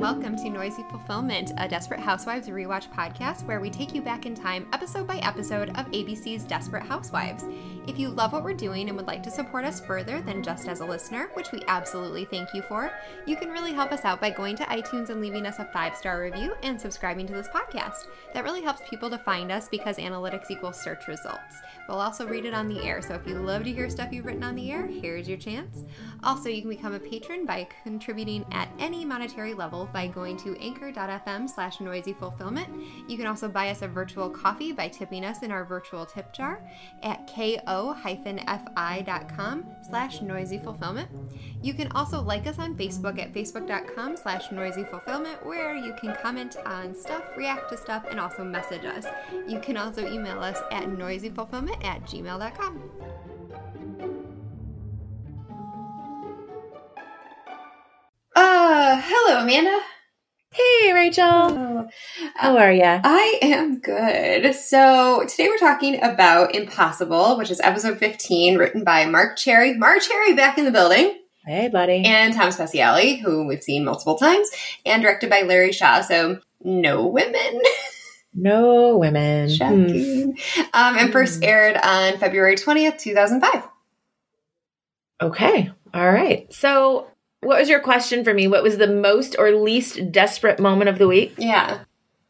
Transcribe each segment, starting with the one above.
welcome to Noisy Fulfillment, a Desperate Housewives rewatch podcast where we take you back in time, episode by episode, of ABC's Desperate Housewives. If you love what we're doing and would like to support us further than just as a listener, which we absolutely thank you for, you can really help us out by going to iTunes and leaving us a five star review and subscribing to this podcast. That really helps people to find us because analytics equals search results. We'll also read it on the air, so if you love to hear stuff you've written on the air, here's your chance. Also, you can become a patron by contributing at any monetary level by going to anchor.fm slash noisy fulfillment. You can also buy us a virtual coffee by tipping us in our virtual tip jar at ko-fi.com slash noisy fulfillment. You can also like us on Facebook at facebook.com slash noisy fulfillment where you can comment on stuff, react to stuff, and also message us. You can also email us at noisyfulfillment at gmail.com. Uh, hello, Amanda. Hey, Rachel. Oh, How are you? I am good. So today we're talking about Impossible, which is episode 15, written by Marc Cherry. Marc Cherry back in the building. Hey, buddy. And Tom Spezialy, who we've seen multiple times, and directed by Larry Shaw. So no women. no women. Hmm. Shocking. Um, and first aired on February 20th, 2005. Okay. All right. So, what was your question for me? What was the most or least desperate moment of the week? Yeah.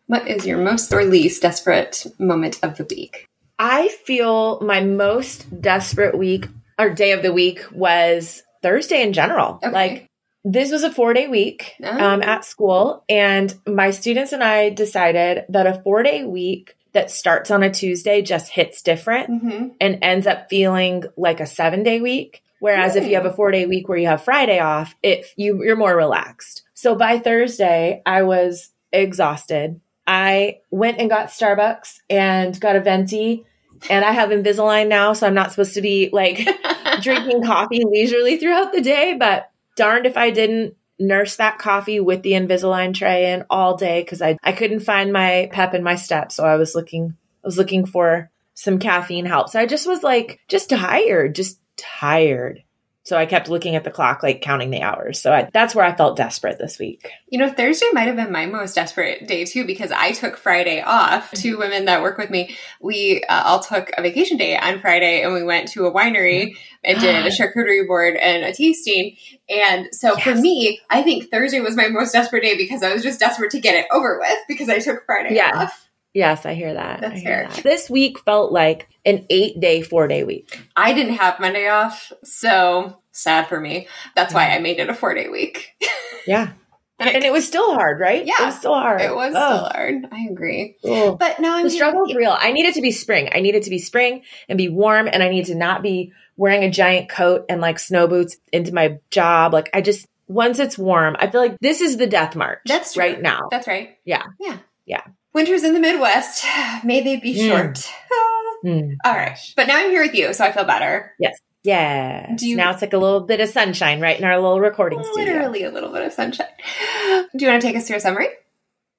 What is your most or least desperate moment of the week? I feel my most desperate week or day of the week was Thursday in general. Okay. Like, this was a four day week Oh. um, at school, and my students and I decided that a four day week that starts on a Tuesday just hits different. Mm-hmm. and ends up feeling like a seven day week. Whereas if you have hmm. a four day week where you have Friday off, it you you're more relaxed. So by Thursday, I was exhausted. I went and got Starbucks and got a venti, and I have Invisalign now, so I'm not supposed to be like drinking coffee leisurely throughout the day. But darned if I didn't nurse that coffee with the Invisalign tray in all day because I I couldn't find my pep in my step, so I was looking I was looking for some caffeine help. So I just was like just tired, just tired. So I kept looking at the clock, like counting the hours. So I, that's where I felt desperate this week. You know, Thursday might have been my most desperate day too because I took Friday off. Two women that work with me, we uh, all took a vacation day on Friday and we went to a winery and did a charcuterie board and a tasting. And so for me, I think Thursday was my most desperate day because I was just desperate to get it over with because I took Friday Yeah. off. Yes, I hear that. That's I hear fair. that. This week felt like an eight day, four day week. I didn't have Monday off, so sad for me. That's why I made it a four day week. Yeah. And it, And it was still hard, right? Yeah. It was still hard. it was Oh. still hard. I agree. Oh. But now I'm The struggle's real. I need it to be spring. I need it to be spring and be warm, and I need to not be wearing a giant coat and like snow boots into my job. Like I just once it's warm, I feel like this is the death march. That's true. right now. That's right. Yeah. Yeah. Yeah. Winters in the Midwest. May they be Mm. short. Hmm. All right. But now I'm here with you, so I feel better. Yes. Yeah. You- now it's like a little bit of sunshine right in our little recording studio. Literally a little bit of sunshine. Do you want to take us through a summary?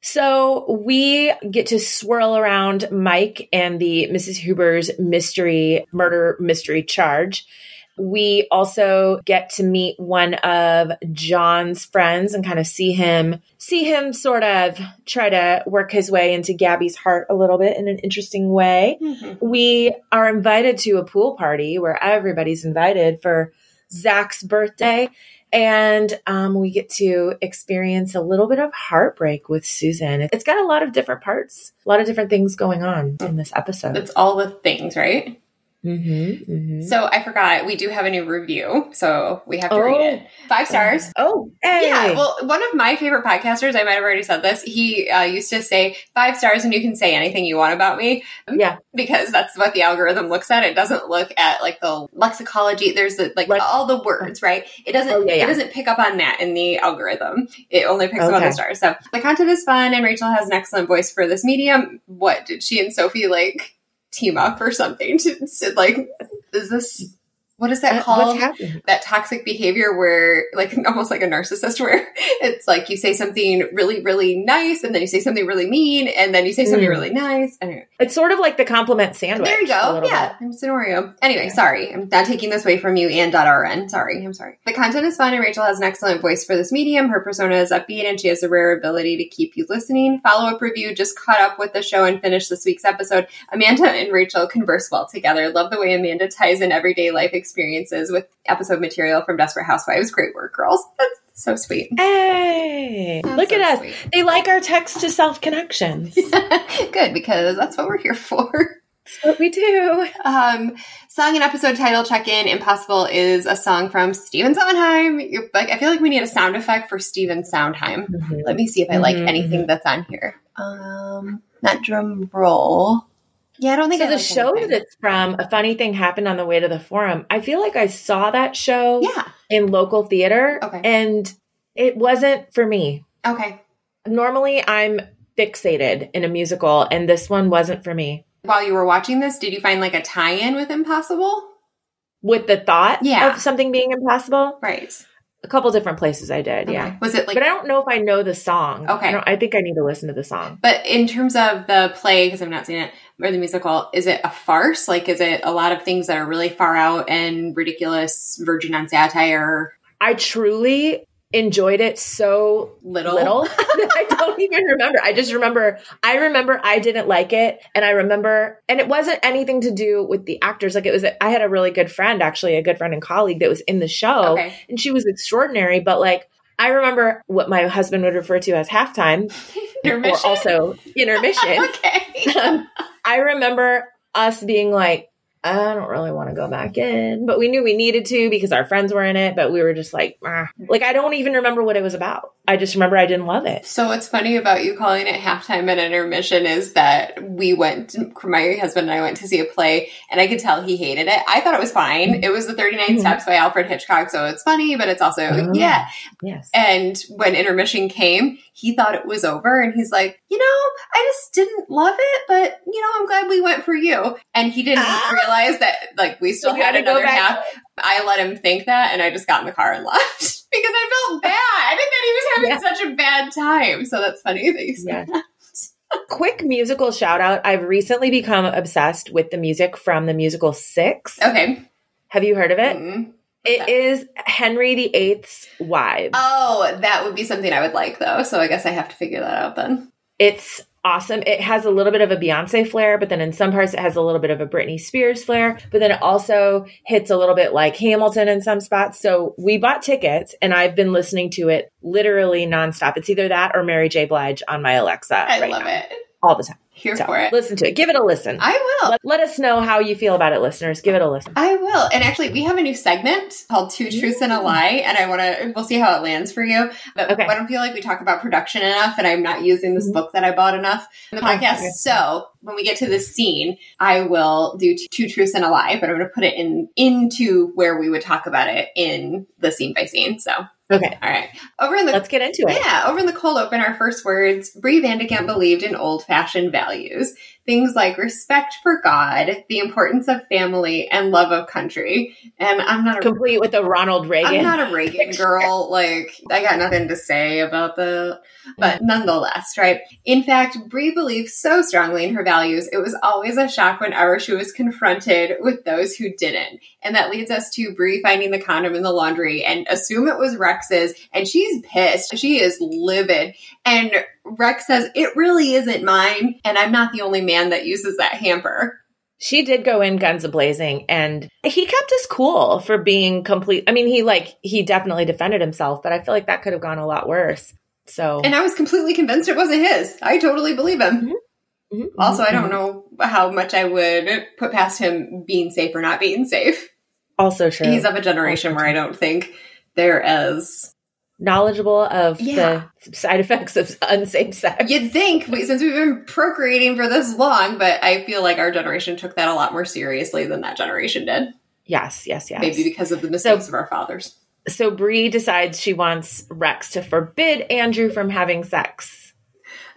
So we get to swirl around Mike and the Mrs. Huber's mystery murder mystery charge. We also get to meet one of John's friends and kind of see him see him sort of try to work his way into Gabby's heart a little bit in an interesting way. We are invited to a pool party where everybody's invited for Zach's birthday. And um, we get to experience a little bit of heartbreak with Susan. It's got a lot of different parts, a lot of different things going on in this episode. It's all the things, right? Mm-hmm, mm-hmm. So I forgot we do have a new review, so we have to read Oh. it. Five stars. Oh, hey. Yeah, well, one of my favorite podcasters, I might have already said this, he uh, used to say five stars and you can say anything you want about me. Yeah. Because that's what the algorithm looks at. It doesn't look at like the lexicology. There's the, like Like- all the words, right? It doesn't, Oh, yeah, yeah. it doesn't pick up on that in the algorithm. It only picks up on the stars. So the content is fun and Rachel has an excellent voice for this medium. What did she and Sophie like team up or something to, to like, is this what is that Uh, called? That toxic behavior where like almost like a narcissist where it's like you say something really really nice and then you say something really mean and then you say something Mm. really nice. Anyway. It's sort of like the compliment sandwich. there you go. yeah bit. it's an oreo. Anyway Yeah. sorry. I'm not taking this away from you and rn sorry. I'm sorry. The content is fun and rachel has an excellent voice for this medium. Her persona is upbeat and she has a rare ability to keep you listening. Follow-up review just caught up with the show and finished this week's episode. Amanda and rachel converse well together. Love the way amanda ties in everyday life experiences with episode material from desperate housewives great work girls that's so sweet Hey, That's look so at us. sweet. They like our text to self connections. Good, because that's what we're here for. what we do. Um, song and episode title check in. Impossible is a song from Stephen Sondheim. You're, like, I feel like we need a sound effect for Stephen Sondheim. Let me see if I like Mhm, anything that's on here. Um, not drum roll. Yeah, I don't think So I the like show anything. that it's from, a funny thing happened on the way to the forum. I feel like I saw that show Yeah. in local theater, Okay. and it wasn't for me. Okay. Normally, I'm fixated in a musical, and this one wasn't for me. While you were watching this, did you find like a tie-in with Impossible? With the thought Yeah. of something being impossible, Right. A couple different places I did, Okay. yeah. Was it like but I don't know if I know the song. Okay. I, I think I need to listen to the song. But in terms of the play, because I've not seen it, or the musical, is it a farce? Like, is it a lot of things that are really far out and ridiculous, virgin on satire, I truly enjoyed it so little? little I don't even remember. I just remember, I remember I didn't like it. And I remember, and it wasn't anything to do with the actors. Like it was, I had a really good friend, actually, a good friend and colleague that was in the show, Okay. and she was extraordinary. But like, I remember what my husband would refer to as halftime Intermission? or also intermission. okay. um, I remember us being like, I don't really want to go back in, but we knew we needed to because our friends were in it. But we were just like, ah. like I don't even remember what it was about. I just remember I didn't love it. So what's funny about you calling it halftime and intermission is that we went, my husband and I went to see a play, and I could tell he hated it. I thought it was fine. It was the 39 Mhm. Steps by Alfred Hitchcock, so it's funny, but it's also Oh. yeah. Yes. And when intermission came, he thought it was over and he's like, you know, I just didn't love it, but you know, I'm glad we went for you. And he didn't Ah. realize that like we still had gotta another half. I let him think that and I just got in the car and left because I felt bad I think that he was having Yeah. such a bad time. So that's funny that you said Yeah. Quick musical shout out. I've recently become obsessed with the music from the musical Six. Okay. Have you heard of it? Mm. It is Henry VIII's wives. Oh, that would be something I would like though. So I guess I have to figure that out then. It's awesome. It has a little bit of a Beyonce flair, but then in some parts it has a little bit of a Britney Spears flair, but then it also hits a little bit like Hamilton in some spots. So we bought tickets and I've been listening to it literally nonstop. It's either that or Mary J. Blige on my Alexa I right love now, it. all the time. Here So for it. listen to it. Give it a listen. I will. let, let us know how you feel about it, listeners. Give it a listen. I will. And actually, we have a new segment called Two Truths and a Lie, and I want to, we'll see how it lands for you. But Okay. I don't feel like we talk about production enough, and I'm not using this Mhm. book that I bought enough in the podcast. okay. So when we get to this scene, I will do Two Truths and a Lie, but I'm going to put it in into where we would talk about it in the scene by scene. So, Okay, All right. Over in the let's get into it. yeah, over in the cold open, our first words, Bree Van de Kamp believed in old fashioned values. Things like respect for God, the importance of family, and love of country. And I'm not a Complete with the Ronald Reagan. I'm not a Reagan girl. Like, I got nothing to say about the, but mm. nonetheless, right? In fact, Bree believed so strongly in her values, it was always a shock whenever she was confronted with those who didn't. And that leads us to Bree finding the condom in the laundry and assume it was Rex's, and she's pissed. She is livid. And Rex says, It really isn't mine, and I'm not the only man that uses that hamper. she did go in guns a blazing and he kept us cool for being complete i mean he like he definitely defended himself but i feel like that could have gone a lot worse so And I was completely convinced it wasn't his. I totally believe him. Mhm, Also, I don't mhm. know how much I would put past him being safe or not being safe. also true He's of a generation Also where I don't think they're as. Knowledgeable of Yeah. the side effects of unsafe sex You'd think since we've been procreating for this long, but I feel like our generation took that a lot more seriously than that generation did. yes yes yes Maybe because of the mistakes of our fathers. so Bree decides she wants rex to forbid andrew from having sex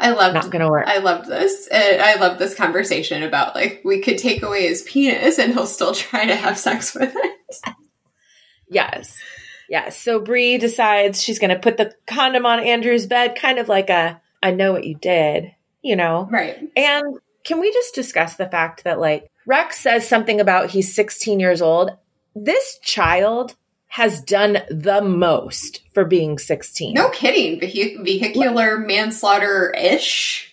I loved Not gonna work. I loved this. And I loved this conversation about like we could take away his penis and he'll still try to have sex with it. Yes. Yes. So Bree decides she's going to put the condom on Andrew's bed, kind of like a, I know what you did, you know? Right. And can we just discuss the fact that, like, Rex says something about he's 16 years old? This child has done the most for being 16. No kidding. Vehi- vehicular manslaughter ish.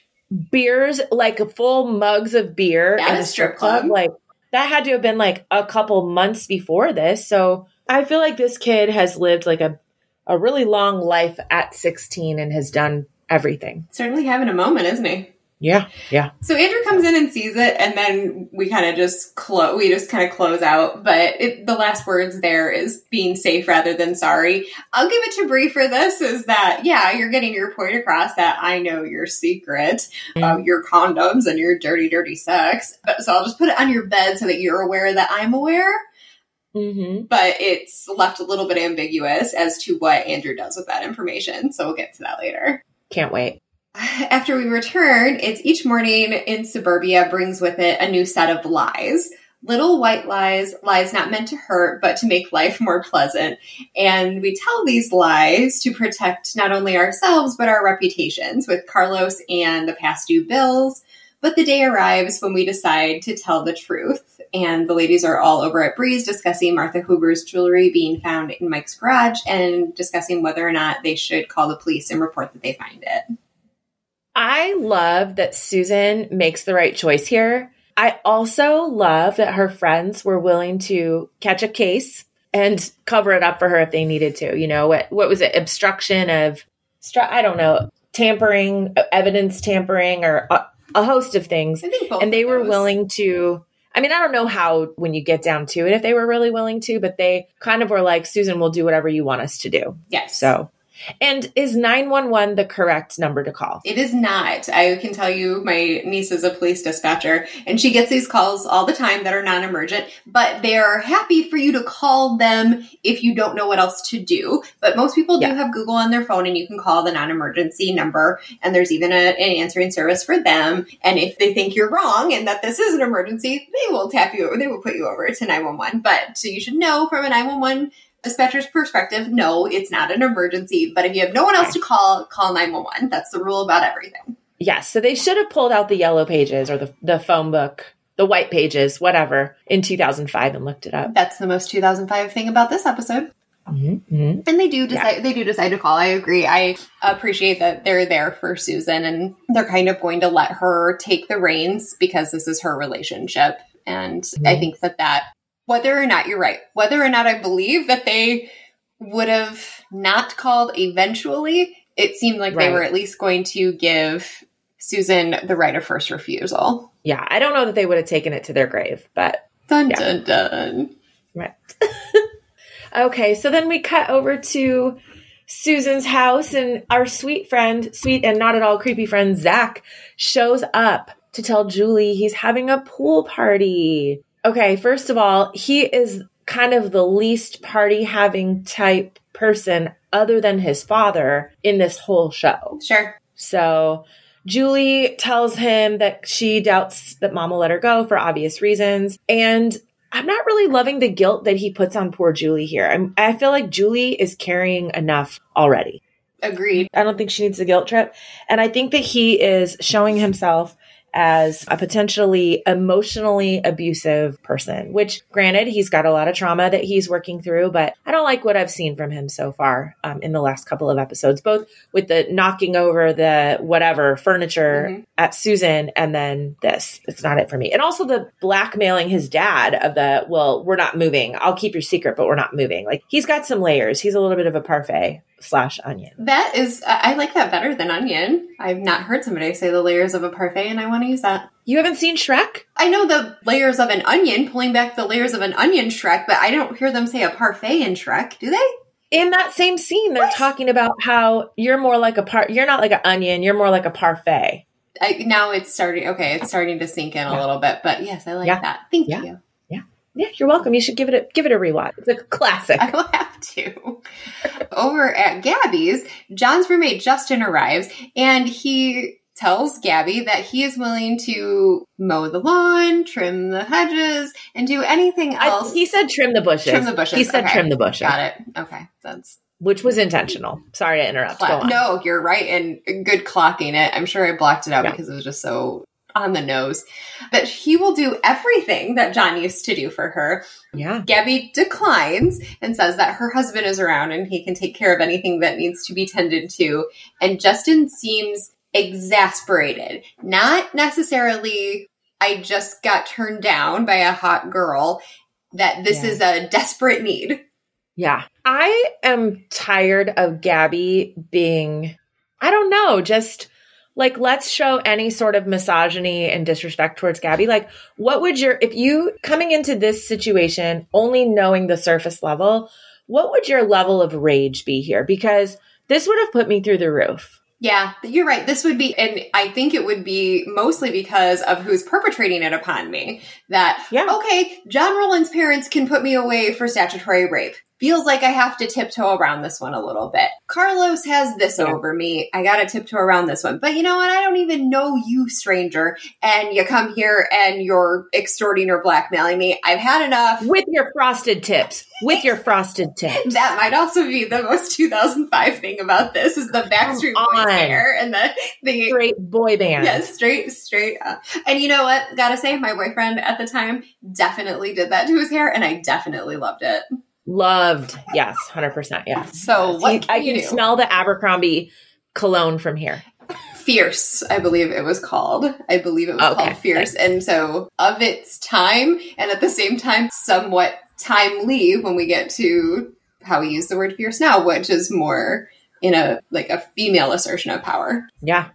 Beers, like full mugs of beer At a strip club. club. Like, that had to have been like a couple months before this. So I feel like this kid has lived like a, a really long life at 16 and has done everything. Certainly having a moment, isn't he? Yeah. Yeah. So Andrew comes in and sees it, and then we kind of just close. We just kind of close out. But it, the last words there is being safe rather than sorry. I'll give it to Bree for this. Is that yeah, you're getting your point across that I know your secret, mm-hmm. of your condoms and your dirty, dirty sex. But so I'll just put it on your bed so that you're aware that I'm aware. Mm-hmm. But it's left a little bit ambiguous as to what Andrew does with that information. So we'll get to that later. Can't wait. After we return, it's each morning in suburbia brings with it a new set of lies. Little white lies, lies not meant to hurt, but to make life more pleasant. And we tell these lies to protect not only ourselves, but our reputations with Carlos and the past due bills. But the day arrives when we decide to tell the truth. And the ladies are all over at Bree's discussing Martha Huber's jewelry being found in Mike's garage and discussing whether or not they should call the police and report that they find it. I love that Susan makes the right choice here. I also love that her friends were willing to catch a case and cover it up for her if they needed to. You know, what what was it? Obstruction of I don't know, tampering, evidence tampering or a, a host of things. I think both and they were those. willing to I mean, I don't know how when you get down to it if they were really willing to, but they kind of were like, Susan, we'll do whatever you want us to do. Yes. So, and is 911 the correct number to call? It is not. I can tell you, my niece is a police dispatcher, and she gets these calls all the time that are non emergent, but they are happy for you to call them if you don't know what else to do. But most people do Yeah. have Google on their phone, and you can call the non emergency number, and there's even a, an answering service for them. And if they think you're wrong and that this is an emergency, they will tap you over, they will put you over to 911. But so you should know from a 911 dispatcher's perspective, no, it's not an emergency. But if you have no one else to call, call 911. That's the rule about everything. Yes. So they should have pulled out the yellow pages or the, the phone book, the white pages, whatever, in 2005 and looked it up. That's the most 2005 thing about this episode. Mm-hmm. And they do decide they do decide to call. I agree. I appreciate that they're there for Susan and they're kind of going to let her take the reins because this is her relationship. And I Mhm. think that that whether or not you're right, whether or not I believe that they would have not called eventually, it seemed like they were at least going to give Susan the right of first refusal. Yeah. I don't know that they would have taken it to their grave, but Dun Yeah. dun dun. right. okay. So then we cut over to Susan's house, and our sweet friend, sweet and not at all creepy friend, Zach, shows up to tell Julie he's having a pool party. Okay. First of all, he is kind of the least party having type person other than his father in this whole show. Sure. So Julie tells him that she doubts that mom will let her go for obvious reasons. And I'm not really loving the guilt that he puts on poor Julie here. I'm, I feel like Julie is carrying enough already. Agreed. I don't think she needs a guilt trip. And I think that he is showing himself as a potentially emotionally abusive person, which granted, he's got a lot of trauma that he's working through, but I don't like what I've seen from him so far um, in the last couple of episodes, both with the knocking over the whatever furniture Mhm. at Susan and then this. It's not it for me. And also the blackmailing his dad of the, well, we're not moving. I'll keep your secret, but we're not moving. Like he's got some layers. He's a little bit of a parfait slash onion. That is, I like that better than onion. I've not heard somebody say the layers of a parfait, and I want to use that. You haven't seen Shrek? I know the layers of an onion, pulling back the layers of an onion Shrek, but I don't hear them say a parfait in Shrek, do they? in that same scene, they're What? talking about how you're more like a par. You're not like an onion. You're more like a parfait. I, now it's starting. Okay, it's starting to sink in a little bit, but yes, I like Yeah. that. Thank Yeah. you. Yeah, you're welcome. You should give it a give it a rewatch. It's a classic. I will have to. Over at Gabby's, John's roommate Justin arrives and he tells Gabby that he is willing to mow the lawn, trim the hedges, and do anything else. I, he said trim the bushes. Trim the bushes. He said okay. trim the bushes. Got it. Okay, that's which was intentional. Sorry to interrupt. Go on. No, you're right, and good clocking it. I'm sure I blocked it out Yeah. because it was just so on the nose. that he will do everything that John used to do for her. Yeah. Gabby declines and says that her husband is around and he can take care of anything that needs to be tended to. And Justin seems exasperated. Not necessarily, I just got turned down by a hot girl, that this Yeah. is a desperate need. Yeah. I am tired of Gabby being, I don't know, just like let's show any sort of misogyny and disrespect towards Gabby. Like, what would your, if you coming into this situation only knowing the surface level, what would your level of rage be here? Because this would have put me through the roof. Yeah, you're right. This would be, and I think it would be mostly because of who's perpetrating it upon me. That, Yeah. okay, John Rowland's parents can put me away for statutory rape. Feels like I have to tiptoe around this one a little bit. Carlos has this Yeah. over me. I gotta tiptoe around this one. But you know what? I don't even know you, stranger. And you come here and you're extorting or blackmailing me. I've had enough. With your frosted tips. With your frosted tips. That might also be the most 2005 thing about this is the Backstreet Boys hair and the the straight boy band. Yeah, straight, straight up. And you know what? Gotta say, my boyfriend at the time definitely did that to his hair, and I definitely loved it. Loved. Yes. 100%. Yeah. So what can I you can do? smell the Abercrombie cologne from here. Fierce, I believe it was called. I believe it was Okay, called Fierce. And so, of its time, and at the same time, somewhat timely when we get to how we use the word fierce now, which is more in a like a female assertion of power. Yeah.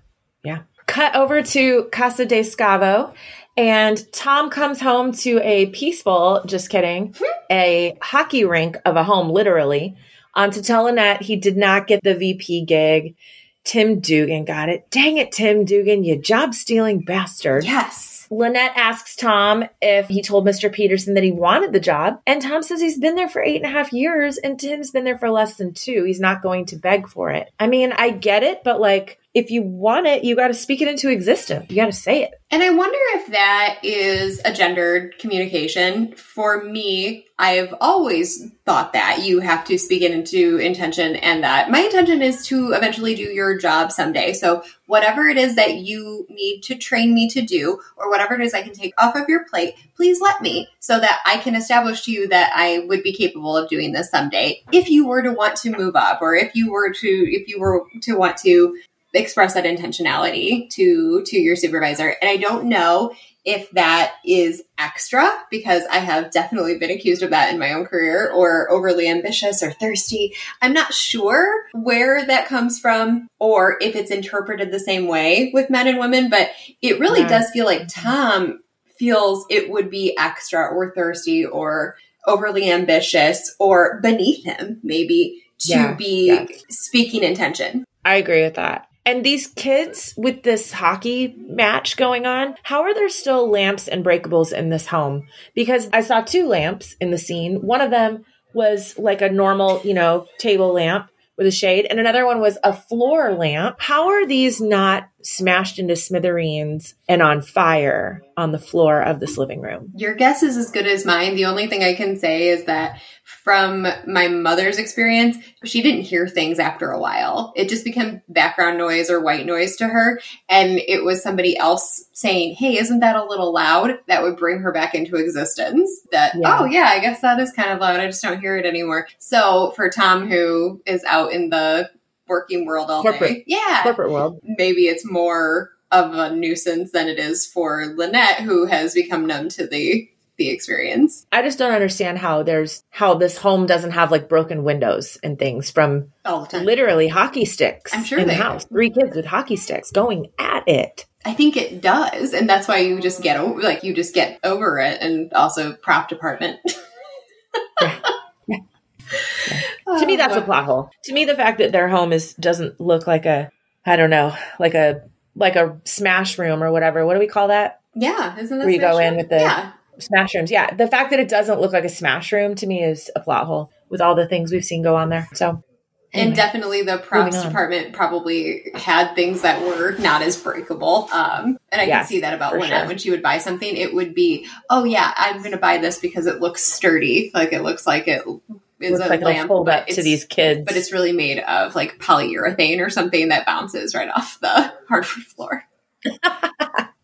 Yeah. Cut over to Casa de Scavo. And Tom comes home to a peaceful, just kidding, a hockey rink of a home, literally, um, to tell Lynette he did not get the VP gig. Tim Dugan got it. Dang it, Tim Dugan, you job stealing bastard. Yes. Lynette asks Tom if he told Mr. Peterson that he wanted the job. And Tom says he's been there for eight and a half years and Tim's been there for less than two. He's not going to beg for it. I mean, I get it, but like, if you want it, you got to speak it into existence. You got to say it. And I wonder if that is a gendered communication. For me, I've always thought that you have to speak it into intention and that my intention is to eventually do your job someday. So whatever it is that you need to train me to do or whatever it is I can take off of your plate, please let me so that I can establish to you that I would be capable of doing this someday. If you were to want to move up or if you were to if you were to want to express that intentionality to to your supervisor and i don't know if that is extra because i have definitely been accused of that in my own career or overly ambitious or thirsty i'm not sure where that comes from or if it's interpreted the same way with men and women but it really Yeah. does feel like mm-hmm. tom feels it would be extra or thirsty or overly ambitious or beneath him maybe to Yeah, be yes. speaking intention I agree with that. And these kids with this hockey match going on, how are there still lamps and breakables in this home? Because I saw two lamps in the scene. One of them was like a normal, you know, table lamp with a shade, and another one was a floor lamp. How are these not smashed into smithereens and on fire on the floor of this living room? Your guess is as good as mine. The only thing I can say is that from my mother's experience, she didn't hear things after a while. It just became background noise or white noise to her. And it was somebody else saying, Hey, isn't that a little loud? That would bring her back into existence. That, Yeah. oh, yeah, I guess that is kind of loud. I just don't hear it anymore. So for Tom, who is out in the working world all day, Corporate. yeah, Corporate world. maybe it's more of a nuisance than it is for Lynette, who has become numb to the the experience. I just don't understand how there's how this home doesn't have like broken windows and things from All the time. literally hockey sticks I'm sure in the they- house. Three kids with hockey sticks going at it. I think it does, and that's why you just get over, like you just get over it, and also prop department. to me, that's oh, a plot hole. To me, the fact that their home is doesn't look like a I don't know, like a like a smash room or whatever. What do we call that? yeah, isn't that Where you go special? in with the- yeah. Smash rooms. Yeah, the fact that it doesn't look like a smash room to me is a plot hole with all the things we've seen go on there. So And Anyway, definitely the props department probably had things that were not as breakable. Um, and I Yeah, can see that about Lynette sure. when she would buy something. It would be, oh yeah, I'm going to buy this because it looks sturdy. Like it looks like it is looks a like lamp, hold but up to these kids. But it's really made of like polyurethane or something that bounces right off the hardwood floor.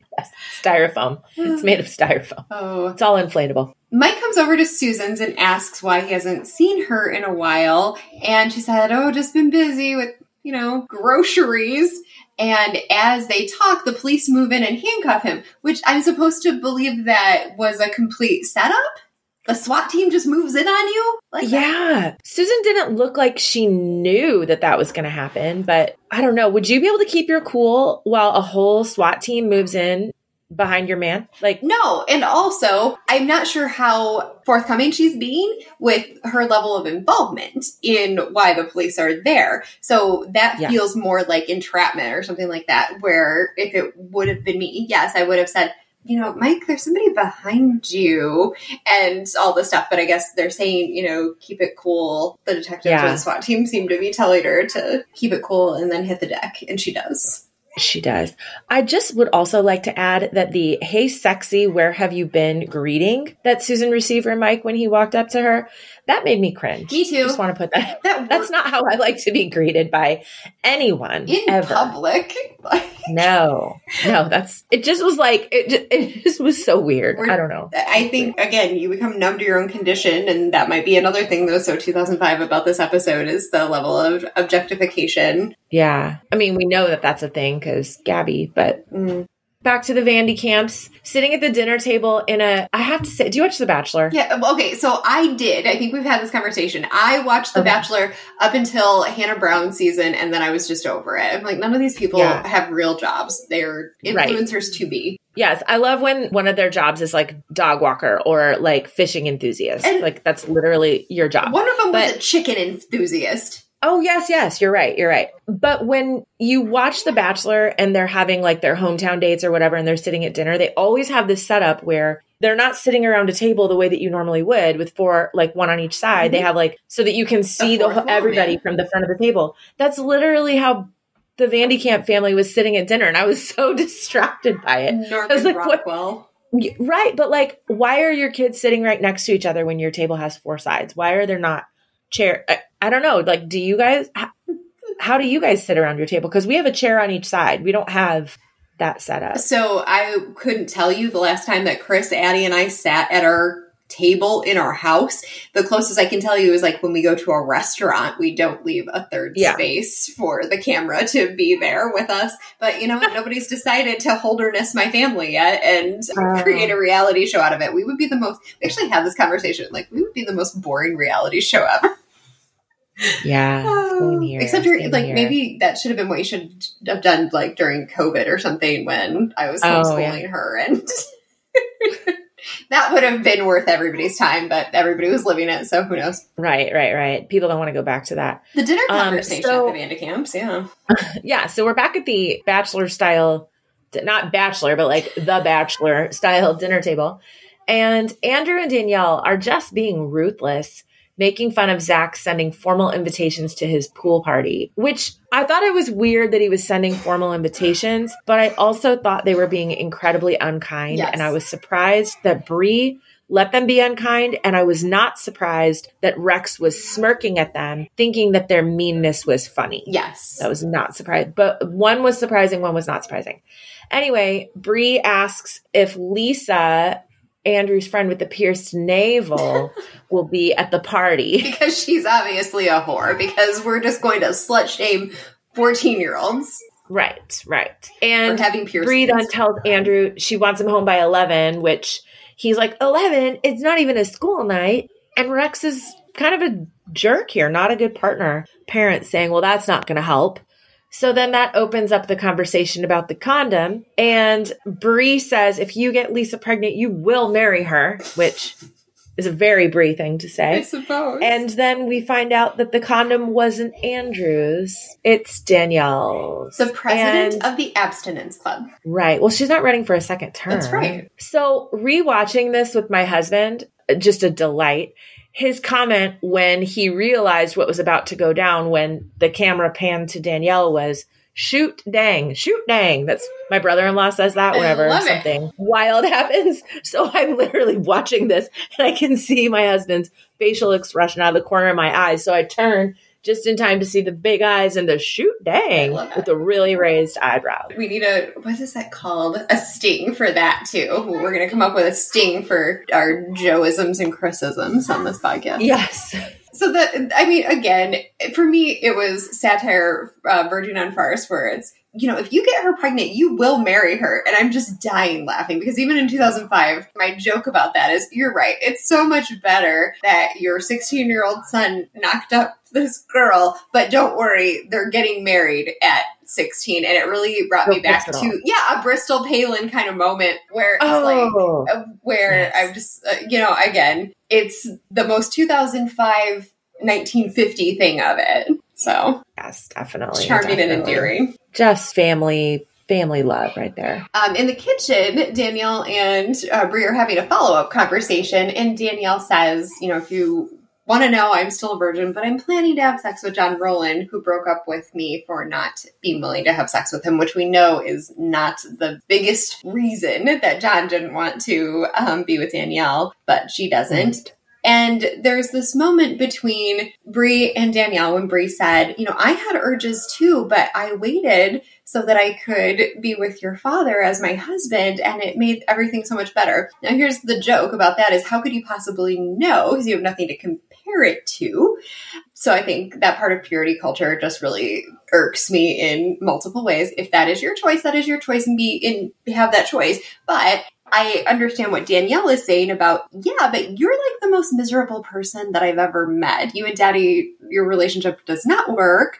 styrofoam. It's made of styrofoam. Oh, It's all inflatable. Mike comes over to Susan's and asks why he hasn't seen her in a while. And she said, Oh, just been busy with, you know, groceries. And as they talk, the police move in and handcuff him, which I'm supposed to believe that was a complete setup. The SWAT team just moves in on you? Like, Yeah. Susan didn't look like she knew that that was going to happen, but I don't know. Would you be able to keep your cool while a whole SWAT team moves in behind your man? Like, No, and also, I'm not sure how forthcoming she's being with her level of involvement in why the police are there. So that Yeah. feels more like entrapment or something like that, where if it would have been me, yes, I would have said, you know, Mike, there's somebody behind you and all this stuff. But I guess they're saying, you know, keep it cool. The detectives Yeah. or the SWAT team seem to be telling her to keep it cool and then hit the deck. And she does. She does. I just would also like to add that the hey sexy, where have you been greeting that Susan received from Mike when he walked up to her, that made me cringe. Me too. Just want to put that. That That's not how I like to be greeted by anyone in ever. public. No, no, that's it. Just was like it. Just, it just was so weird. We're- I don't know. I think again, you become numb to your own condition, and that might be another thing though. So 2005 about this episode is the level of objectification. Yeah, I mean, we know that that's a thing because Gabby. But Mm. Back to the Van de Kamps, sitting at the dinner table in a. I have to say, do you watch The Bachelor? Yeah. Okay. So I did. I think we've had this conversation. I watched The Okay. Bachelor up until Hannah Brown season, and then I was just over it. I'm like, none of these people Yeah. have real jobs. They're Right. influencers to be. Yes, I love when one of their jobs is like dog walker or like fishing enthusiast. And- like that's literally your job. One of them was But- a chicken enthusiast. Oh, yes, yes, you're right. You're right. But when you watch The Bachelor and they're having like their hometown dates or whatever and they're sitting at dinner, they always have this setup where they're not sitting around a table the way that you normally would with four, like one on each side. They Mhm. have like, so that you can see the, wall, everybody from the front of the table. That's literally how the Van de Kamp family was sitting at dinner. And I was so distracted by it. Norman like, Rockwell. Y- Right, but like, why are your kids sitting right next to each other when your table has four sides? Why are there not chair? I, I don't know. Like, do you guys? How, how do you guys sit around your table? Because we have a chair on each side. We don't have that set up. So I couldn't tell you the last time that Chris, Addie, and I sat at our table in our house. The closest I can tell you is like when we go to a restaurant, we don't leave a third Yeah. space for the camera to be there with us. But you know? Nobody's decided to holderness my family yet and Oh. create a reality show out of it. We would be the most, we actually had this conversation, like we would be the most boring reality show ever. Yeah, here. Except you're like here. maybe that should have been what you should have done like during COVID or something when I was Oh, homeschooling yeah. her and that would have been worth everybody's time, but everybody was living it, so who knows. right, right, right. People don't want to go back to that. The dinner Um, conversation so- at the Van de Kamps, yeah. Yeah, so we're back at the bachelor style, not bachelor, but like the bachelor style dinner table. And Andrew and Danielle are just being ruthless, making fun of Zach sending formal invitations to his pool party, which I thought it was weird that he was sending formal invitations, but I also thought they were being incredibly unkind. Yes. And I was surprised that Bree let them be unkind. And I was not surprised that Rex was smirking at them, thinking that their meanness was funny. Yes. That was not surprised. but one was surprising, one was not surprising. Anyway, Bree asks if Lisa, Andrew's friend with the pierced navel, will be at the party. because she's obviously a whore, because we're just going to slut shame 14 year olds Right, right. for And having piercings. Bree then tells Andrew she wants him home by 11, which he's like, 11? It's not even a school night. And Rex is kind of a jerk here, not a good partner. Parents saying, well, that's not going to help. So then that opens up the conversation about the condom. And Bree says, if you get Lisa pregnant, you will marry her, which is a very Bree thing to say. I suppose. And then we find out that the condom wasn't Andrew's, it's Danielle's. the president And- of the Abstinence Club. Right. Well, she's not running for a second term. That's right. So, rewatching this with my husband, just a delight. His comment when he realized what was about to go down when the camera panned to Danielle was shoot dang, shoot dang. That's my brother in law says that whenever something it. wild happens. So I'm literally watching this and I can see my husband's facial expression out of the corner of my eyes. So I turn just in time to see the big eyes and the shoot dang with the really raised eyebrow. We need a what is that called? A sting for that too. We're gonna come up with a sting for our Joeisms and Chrisisms on this podcast. Yes. So that I mean, again, for me, it was satire uh, verging on farce, where it's you know, if you get her pregnant, you will marry her. And I'm just dying laughing because even in 2005, my joke about that is you're right. It's so much better that your 16 year old son knocked up this girl, but don't worry, they're getting married at 16. And it really brought me back to, yeah, a Bristol Palin kind of moment where it's oh, like, uh, where yes. I'm just, uh, you know, again, it's the most 2005 1950 thing of it. So yes, definitely charming definitely. and endearing. Just family family love right there. Um, in the kitchen, Danielle and uh, Bree are having a follow up conversation, and Danielle says, "You know, if you want to know, I'm still a virgin, but I'm planning to have sex with John Rowland, who broke up with me for not being willing to have sex with him, which we know is not the biggest reason that John didn't want to um, be with Danielle, but she doesn't." Mm-hmm. And there's this moment between Bree and Danielle when Bree said, You know, I had urges too, but I waited so that I could be with your father as my husband, and it made everything so much better. Now, here's the joke about that is how could you possibly know? Because you have nothing to compare it to. So I think that part of purity culture just really irks me in multiple ways. If that is your choice, that is your choice and be in have that choice. But I understand what Danielle is saying about, yeah, but you're like the most miserable person that I've ever met. You and daddy, your relationship does not work.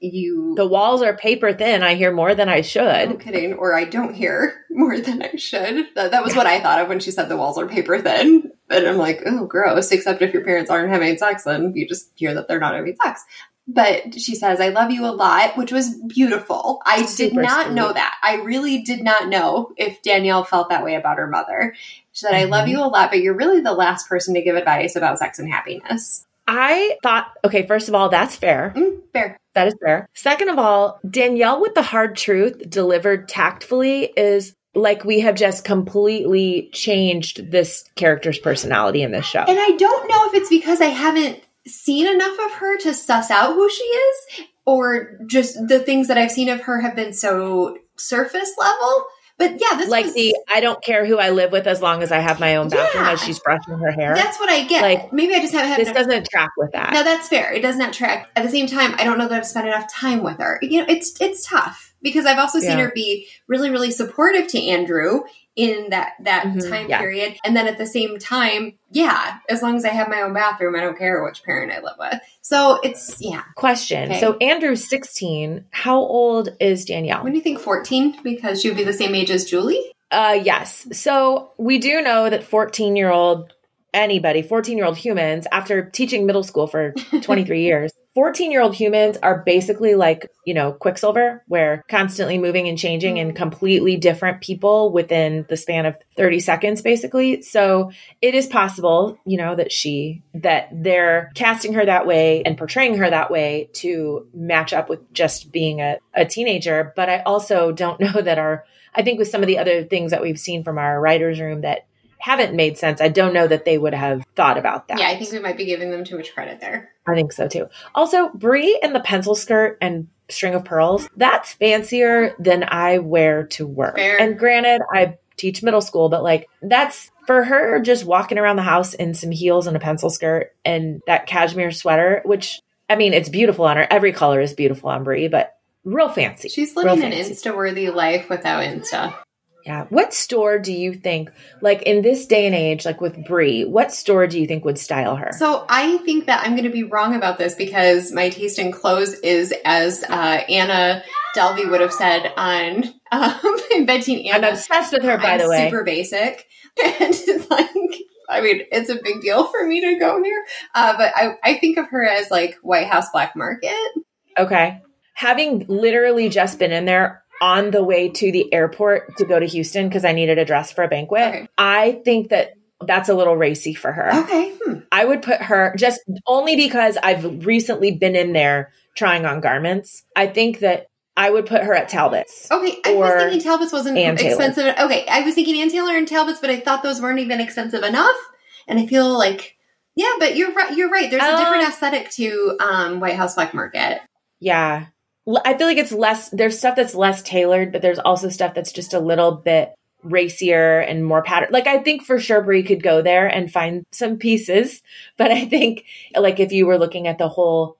You. The walls are paper thin. I hear more than I should. No kidding. Or I don't hear more than I should. That, that was what I thought of when she said the walls are paper thin. And I'm like, oh, gross. Except if your parents aren't having sex, then you just hear that they're not having sex but she says, I love you a lot, which was beautiful. I Super did not sweet. know that. I really did not know if Danielle felt that way about her mother. She said, mm-hmm. I love mm-hmm. you a lot, but you're really the last person to give advice about sex and happiness. I thought, okay, first of all, that's fair. Mm, fair. That is fair. Second of all, Danielle with the hard truth delivered tactfully is like we have just completely changed this character's personality in this show. And I don't know if it's because I haven't seen enough of her to suss out who she is, or just the things that I've seen of her have been so surface level. But yeah, this like was, the I don't care who I live with as long as I have my own bathroom yeah, as she's brushing her hair. That's what I get. Like maybe I just haven't had. This enough, doesn't track with that. No, that's fair. It does not track. At the same time, I don't know that I've spent enough time with her. You know, it's it's tough because I've also seen yeah. her be really really supportive to Andrew in that that mm-hmm, time yeah. period. And then at the same time yeah as long as i have my own bathroom i don't care which parent i live with. So it's yeah. Question. Okay. so andrew's 16 how old is danielle? When do you think 14 because she would be the same age as julie? Uh yes. So we do know that 14 year old anybody 14 year old humans after teaching middle school for 23 years 14 year old humans are basically like, you know, Quicksilver, where constantly moving and changing and mm. completely different people within the span of 30 seconds, basically. So it is possible, you know, that she, that they're casting her that way and portraying her that way to match up with just being a, a teenager. But I also don't know that our, I think with some of the other things that we've seen from our writer's room that haven't made sense. I don't know that they would have thought about that. Yeah, I think we might be giving them too much credit there. I think so too. Also, Bree and the pencil skirt and string of pearls, that's fancier than I wear to work. Fair. And granted, I teach middle school, but like that's for her just walking around the house in some heels and a pencil skirt and that cashmere sweater, which I mean, it's beautiful on her. Every color is beautiful on Bree, but real fancy. She's living an Insta worthy life without Insta. Yeah. What store do you think, like in this day and age, like with Bree, what store do you think would style her? So I think that I'm going to be wrong about this because my taste in clothes is, as uh, Anna Delvey would have said on um, Inventing Anna. I'm obsessed with her, by I'm the way. Super basic. And like, I mean, it's a big deal for me to go here. Uh, but I, I think of her as like White House Black Market. Okay. Having literally just been in there, on the way to the airport to go to Houston because I needed a dress for a banquet. Okay. I think that That's a little racy for her. Okay. Hmm. I would put her just only because I've recently been in there trying on garments. I think that I would put her at Talbot's. Okay, I was thinking Talbot's wasn't Ann Taylor. expensive. Okay, I was thinking Ann Taylor and Talbot's, but I thought those weren't even expensive enough. And I feel like, yeah, but you're right. You're right. There's a different Uh, aesthetic to um, White House Black Market. Yeah. L- I feel like it's less, there's stuff that's less tailored, but there's also stuff that's just a little bit racier and more patterned. Like, I think for sure Bree could go there and find some pieces, but I think, like, if you were looking at the whole,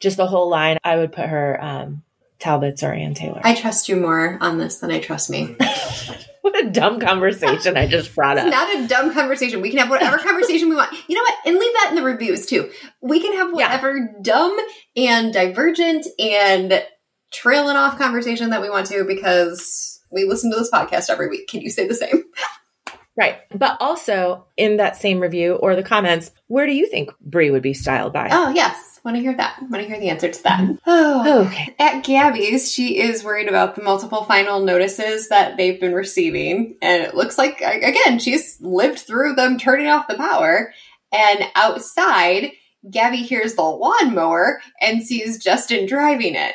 just the whole line, I would put her um, Talbot's or Ann Taylor. I trust you more on this than I trust me. what a dumb conversation I just brought It's up. not a dumb conversation. We can have whatever conversation we want. You know what? And leave that in the reviews too. We can have Yeah. whatever dumb and divergent and trailing off conversation that we want to because we listen to this podcast every week. Can you say the same? Right. But also in that same review or the comments, where do you think Bree would be styled by? Oh, yes. Want to hear that. Want to hear the answer to that. Mm-hmm. Oh. Okay. At Gabby's, she is worried about the multiple final notices that they've been receiving. And it looks like, again, she's lived through them turning off the power. And outside, Gabby hears the lawnmower and sees Justin driving it.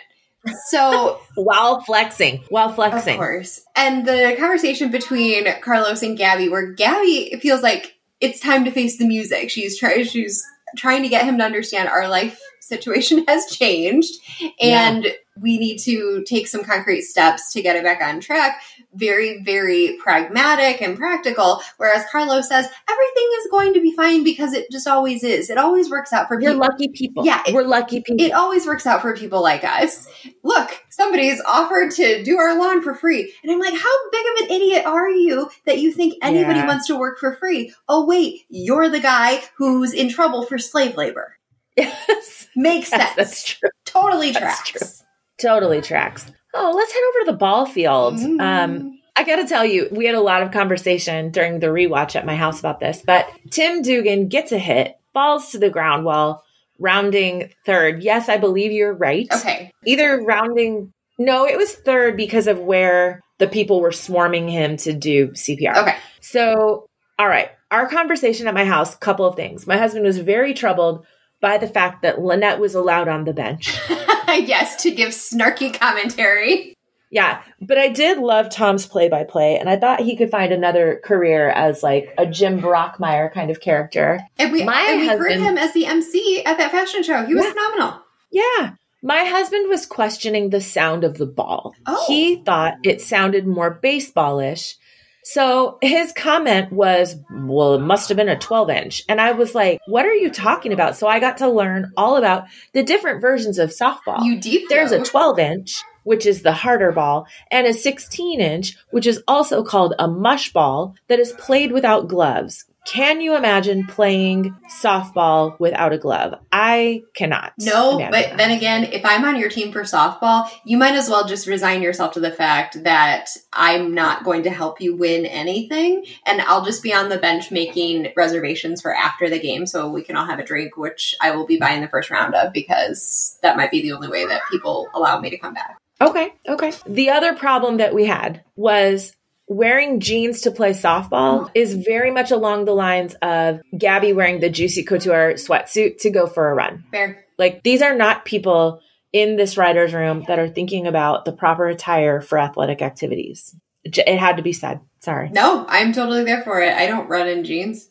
So, While flexing. While flexing. of course. And the conversation between Carlos and Gabby, where Gabby feels like it's time to face the music. She's trying, she's trying to get him to understand our life situation has changed and we need to take some concrete steps to get it back on track. Very, very pragmatic and practical. Whereas Carlos says everything is going to be fine because it just always is. It always works out for You're people. lucky people. Yeah, it- We're lucky people. It always works out for people like us. Look, somebody's offered to do our lawn for free. And I'm like, how big of an idiot are you that you think anybody Yeah. wants to work for free? Oh, wait, you're the guy who's in trouble for slave labor. yes. Makes Yes, sense. that's true. Totally That's tracks. true. Totally tracks. Oh, let's head over to the ball field. Mm. Um, I got to tell you, we had a lot of conversation during the rewatch at my house about this, but Tim Dugan gets a hit, falls to the ground while rounding third. Yes, I believe you're right. Okay. Either rounding, no, it was third because of where the people were swarming him to do CPR. Okay. So, all right, our conversation at my house, couple of things. My husband was very troubled by the fact that Lynette was allowed on the bench. yes, to give snarky commentary. Yeah, but I did love Tom's play by play, and I thought he could find another career as like a Jim Brockmire kind of character. And we, My and we heard him as the MC at that fashion show. He was Yeah. phenomenal. Yeah. My husband was questioning the sound of the ball. Oh. He thought it sounded more baseballish. So his comment was, well, it must have been a 12 inch. And I was like, what are you talking about? So I got to learn all about the different versions of softball. You deep There's a 12 inch, which is the harder ball, and a 16 inch, which is also called a mush ball that is played without gloves. Can you imagine playing softball without a glove? I cannot. No, but that. then again, if I'm on your team for softball, you might as well just resign yourself to the fact that I'm not going to help you win anything. And I'll just be on the bench making reservations for after the game so we can all have a drink, which I will be buying the first round of because that might be the only way that people allow me to come back. Okay, okay. The other problem that we had was wearing jeans to play softball oh. is very much along the lines of Gabby wearing the Juicy Couture sweatsuit to go for a run. Fair. Like these are not people in this writer's room that are thinking about the proper attire for athletic activities. It had to be said. Sorry. No, I'm totally there for it. I don't run in jeans.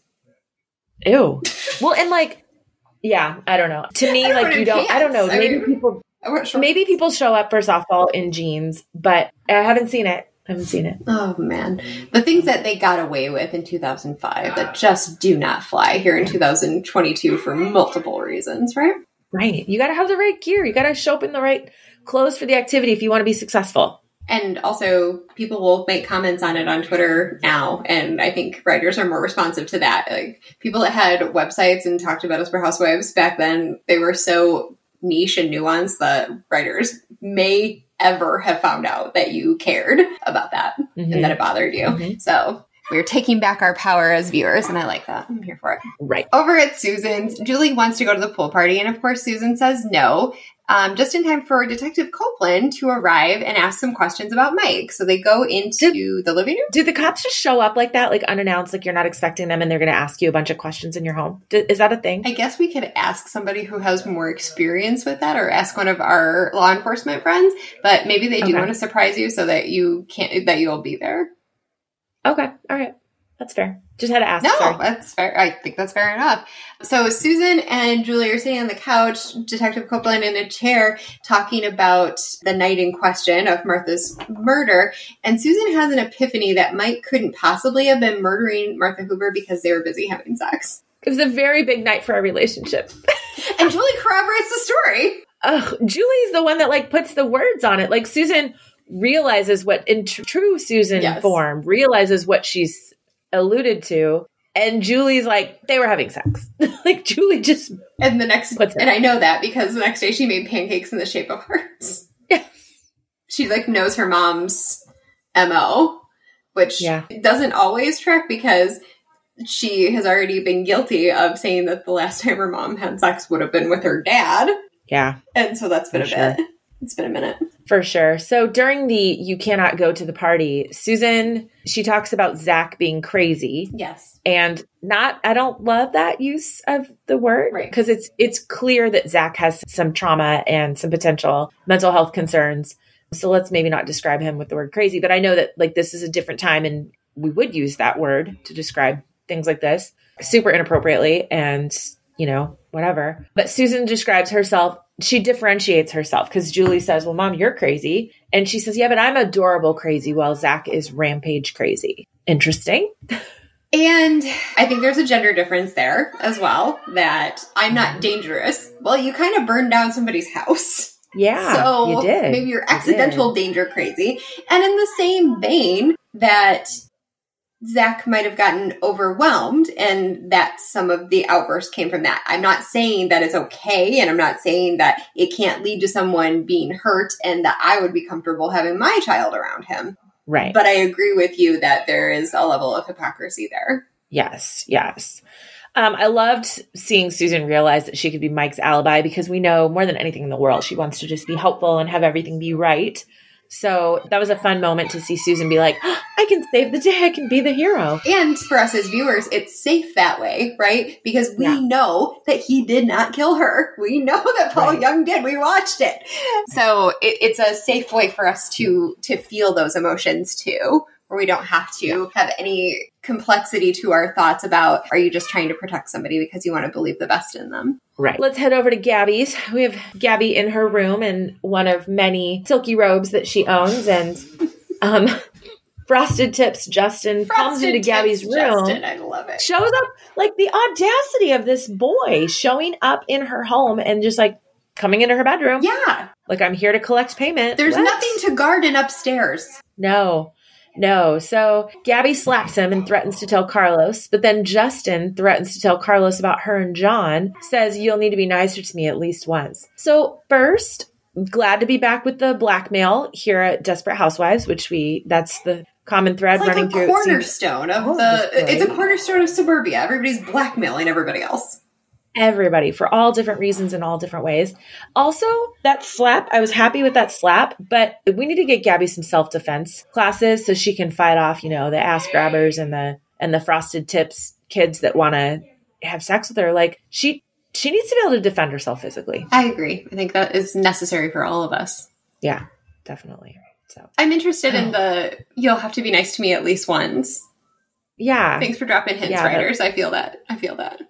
Ew. well, and like, yeah, I don't know. To me, like you don't. I don't know. pants. I Maybe mean- people. I. Maybe people show up for softball in jeans, but I haven't seen it. I haven't seen it. Oh man, the things that they got away with in 2005 that just do not fly here in 2022 for multiple reasons, right? Right. You got to have the right gear. You got to show up in the right clothes for the activity if you want to be successful. And also, people will make comments on it on Twitter now, and I think writers are more responsive to that. Like people that had websites and talked about us for housewives back then, they were so niche and nuanced that writers may ever have found out that you cared about that Mhm. and that it bothered you. Mhm. So we're taking back our power as viewers, and I like that. I'm here for it. Right. Over at Susan's, Julie wants to go to the pool party, and of course, Susan says no. Um, just in time for Detective Copeland to arrive and ask some questions about Mike. So they go into did, the living room. Do the cops just show up like that, like unannounced, like you're not expecting them and they're going to ask you a bunch of questions in your home? Is that a thing? I guess we could ask somebody who has more experience with that or ask one of our law enforcement friends, but maybe they do okay. want to surprise you so that you can't, that you'll be there. Okay. All right. That's fair. Just had to ask. No, sorry. that's fair. I think that's fair enough. So Susan and Julie are sitting on the couch, Detective Copeland in a chair, talking about the night in question of Martha's murder. And Susan has an epiphany that Mike couldn't possibly have been murdering Martha Huber because they were busy having sex. It was a very big night for our relationship. and Julie corroborates the story. Ugh, Julie's the one that like puts the words on it. Like Susan realizes what in tr- true Susan yes. form realizes what she's alluded to. And Julie's like, they were having sex. like Julie just and the next and I know that because the next day she made pancakes in the shape of hearts. Yeah. She like knows her mom's MO, which yeah. doesn't always track because she has already been guilty of saying that the last time her mom had sex would have been with her dad. Yeah. And so that's been For a sure. bit. It's been a minute. For sure. So during the you cannot go to the party, Susan, she talks about Zach being crazy. Yes. And not I don't love that use of the word. Right. Because it's it's clear that Zach has some trauma and some potential mental health concerns. So let's maybe not describe him with the word crazy, but I know that like this is a different time and we would use that word to describe things like this super inappropriately and you know, whatever. But Susan describes herself she differentiates herself because Julie says, Well, mom, you're crazy. And she says, Yeah, but I'm adorable crazy while Zach is rampage crazy. Interesting. And I think there's a gender difference there as well that I'm not dangerous. Well, you kind of burned down somebody's house. Yeah. So you did. maybe you're accidental you danger crazy. And in the same vein, that Zach might have gotten overwhelmed and that some of the outburst came from that. I'm not saying that it's okay and I'm not saying that it can't lead to someone being hurt and that I would be comfortable having my child around him. Right. But I agree with you that there is a level of hypocrisy there. Yes, yes. Um, I loved seeing Susan realize that she could be Mike's alibi because we know more than anything in the world, she wants to just be helpful and have everything be right. So that was a fun moment to see Susan be like, oh, I can save the day. I can be the hero. And for us as viewers, it's safe that way, right? Because we yeah. know that he did not kill her. We know that Paul right. Young did. We watched it. So it, it's a safe way for us to, to feel those emotions too where we don't have to have any complexity to our thoughts about are you just trying to protect somebody because you want to believe the best in them? Right. Let's head over to Gabby's. We have Gabby in her room in one of many silky robes that she owns and um Frosted Tips Justin Frosted comes into Gabby's room. Justin, I love it. Shows up like the audacity of this boy showing up in her home and just like coming into her bedroom. Yeah. Like I'm here to collect payment. There's what? nothing to garden upstairs. No. No. So Gabby slaps him and threatens to tell Carlos, but then Justin threatens to tell Carlos about her and John, says, You'll need to be nicer to me at least once. So, first, glad to be back with the blackmail here at Desperate Housewives, which we, that's the common thread like running through. cornerstone of oh, the, it's a cornerstone of suburbia. Everybody's blackmailing everybody else everybody for all different reasons in all different ways. Also, that slap, I was happy with that slap, but we need to get Gabby some self-defense classes so she can fight off, you know, the ass grabbers and the and the frosted tips kids that want to have sex with her. Like she she needs to be able to defend herself physically. I agree. I think that is necessary for all of us. Yeah, definitely. So I'm interested oh. in the you'll have to be nice to me at least once. Yeah. Thanks for dropping hints, yeah, writers. I feel that. I feel that.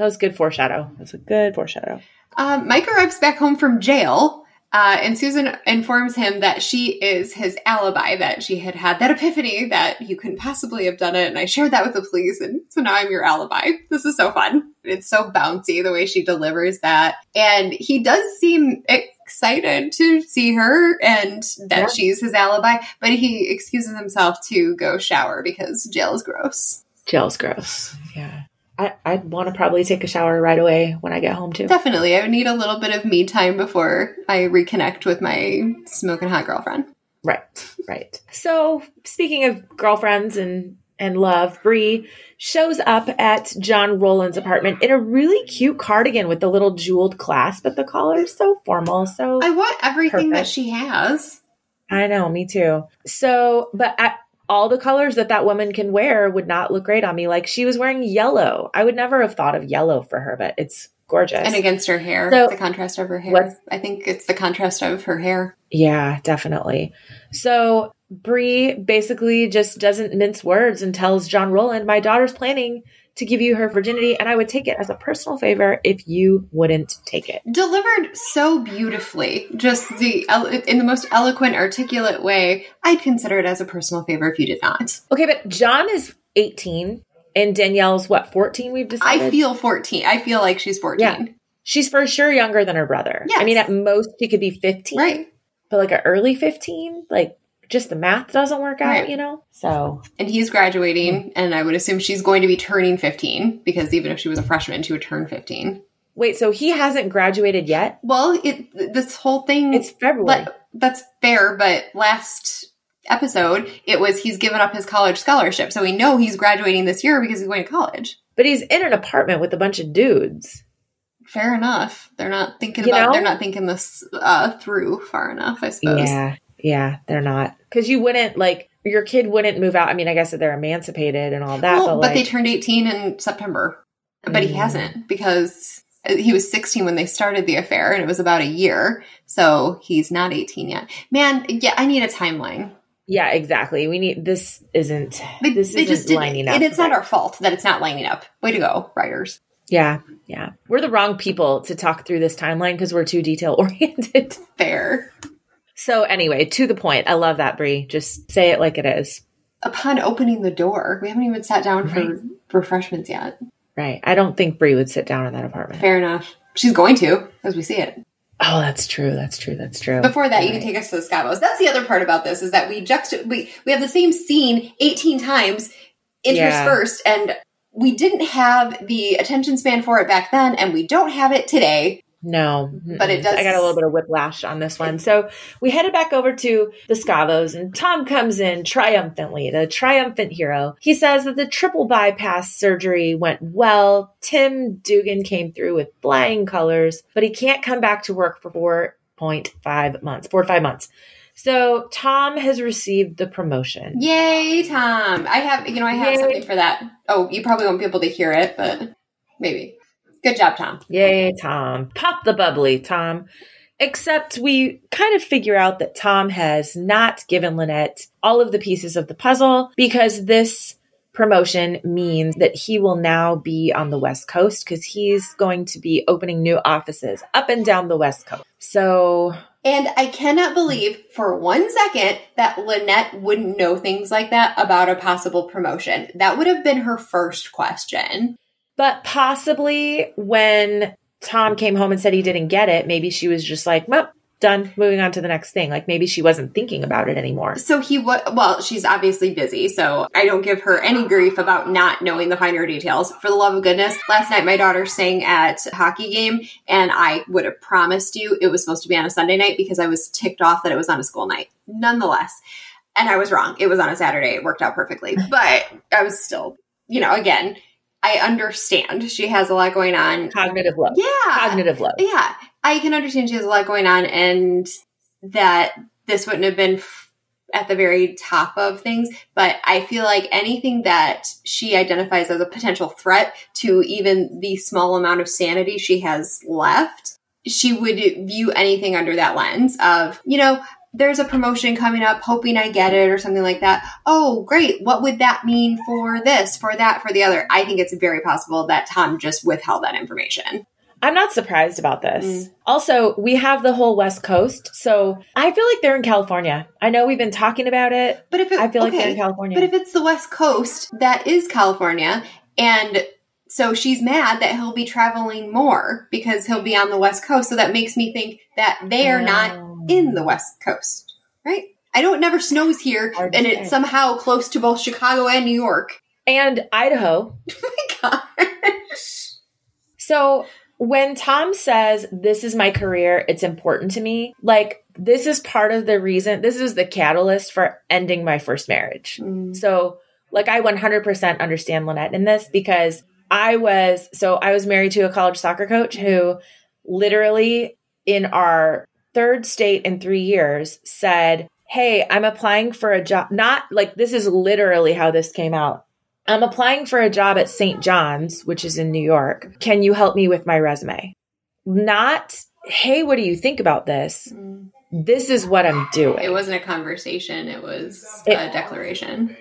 That was good foreshadow. That was a good foreshadow. Um, Mike arrives back home from jail, uh, and Susan informs him that she is his alibi, that she had had that epiphany that you couldn't possibly have done it. And I shared that with the police, and so now I'm your alibi. This is so fun. It's so bouncy the way she delivers that. And he does seem excited to see her and that yeah. she's his alibi, but he excuses himself to go shower because jail is gross. Jail's gross. Yeah. I, I'd want to probably take a shower right away when I get home too. Definitely. I would need a little bit of me time before I reconnect with my smoking hot girlfriend. Right, right. So speaking of girlfriends and and love, Bree shows up at John Rowland's apartment in a really cute cardigan with the little jeweled clasp at the collar. So formal. So I want everything that she has. I know, me too. So, but I, all the colors that that woman can wear would not look great on me. Like she was wearing yellow. I would never have thought of yellow for her, but it's gorgeous. And against her hair, So- the contrast of her hair. What- I think it's the contrast of her hair. Yeah, definitely. So Bree basically just doesn't mince words and tells John Rowland, "My daughter's planning to give you her virginity, and I would take it as a personal favor if you wouldn't take it." Delivered so beautifully, just the in the most eloquent, articulate way. I'd consider it as a personal favor if you did not. Okay, but John is eighteen, and Danielle's what fourteen? We've decided. I feel 14. I feel like she's 14. Yeah. she's for sure younger than her brother. Yeah. I mean, at most she could be fifteen, Right. But like an early fifteen, like just the math doesn't work out, Right. you know. So And he's graduating, and I would assume she's going to be turning 15 because even if she was a freshman, she would turn 15. wait, so he hasn't graduated yet? Well, it this whole thing It's February. But that's fair, but last episode it was he's given up his college scholarship. So we know he's graduating this year because he's going to college. but he's in an apartment with a bunch of dudes. Fair enough. They're not thinking You about know? they're not thinking this uh, through far enough, I suppose. Yeah, yeah, they're not because you wouldn't like your kid wouldn't move out. I mean, I guess that they're emancipated and all that, Well, but but, like, they turned 18 in September. But he Mm. hasn't because he was 16 when they started the affair and it was about a year. So he's not 18 yet. Man, yeah, I need a timeline. yeah, exactly. We need this. Isn't They, this they isn't just lining up? and it's not our fault that it's not lining up. Way to go, writers. Yeah, yeah. We're the wrong people to talk through this timeline because we're too detail oriented. Fair. So anyway, to the point. I love that, Bree. Just say it like it is. upon opening the door, we haven't even sat down Right. for refreshments yet. Right. I don't think Bree would sit down in that apartment. Fair enough. She's going to, as we see it. Oh, that's true. That's true. That's true. Before that, you can take us to the Scavos. That's the other part about this is that we juxta we we have the same scene eighteen times interspersed, and we didn't have the attention span for it back then, and we don't have it today. No, But it does- I got a little bit of whiplash on this one. So we headed back over to the Scavos, and Tom comes in triumphantly, the triumphant hero. He says that the triple bypass surgery went well. Tim Dugan came through with flying colors, but he can't come back to work for 4.5 months, four to five months. So Tom has received the promotion. Yay, Tom! I have you know I have Yay. something for that. Oh, you probably won't be able to hear it, but maybe. Good job, Tom. Yay, Tom. Pop the bubbly, Tom. Except we kind of figure out that Tom has not given Lynette all of the pieces of the puzzle because this promotion means that he will now be on the West Coast because he's going to be opening new offices up and down the West Coast. So, And I cannot believe for one second that Lynette wouldn't know things like that about a possible promotion. That would have been her first question. But possibly when Tom came home and said he didn't get it, maybe she was just like, well, done, moving on to the next thing. Like maybe she wasn't thinking about it anymore. So he was, well, she's obviously busy, so I don't give her any grief about not knowing the finer details. For the love of goodness, last night my daughter sang at a hockey game, and I would have promised you it was supposed to be on a Sunday night because I was ticked off that it was on a school night. Nonetheless, and I was wrong. It was on a Saturday. It worked out perfectly, but I was still, you know, again, I understand she has a lot going on. Cognitive load. Yeah. Cognitive load. Yeah, I can understand she has a lot going on, and that this wouldn't have been f- at the very top of things. But I feel like anything that she identifies as a potential threat to even the small amount of sanity she has left, she would view anything under that lens of, you know, there's a promotion coming up, hoping I get it or something like that. Oh, great. What would that mean for this, for that, for the other? I think it's very possible that Tom just withheld that information. I'm not surprised about this. Mm. Also, we have the whole West Coast, so I feel like they're in California. I know we've been talking about it. But if it, I feel like they're in California. But if it's the West Coast, that is California, and so she's mad that he'll be traveling more because he'll be on the West Coast. So that makes me think that they are not. In the West Coast, right? I know it never snows here, Hard and say. it's somehow close to both Chicago and New York. and Idaho. Gosh. So when Tom says, This is my career, it's important to me, like this is part of the reason, this is the catalyst for ending my first marriage. Mm. So like I 100% understand Lynette in this because I was so I was married to a college soccer coach who literally in our third state in 3 years said, "Hey, I'm applying for a job." Not like this is literally how this came out. I'm applying for a job at St. John's, which is in New York. Can you help me with my resume? Not, "Hey, what do you think about this?" Mm-hmm. This is what I'm doing. It wasn't a conversation, it was It- a declaration.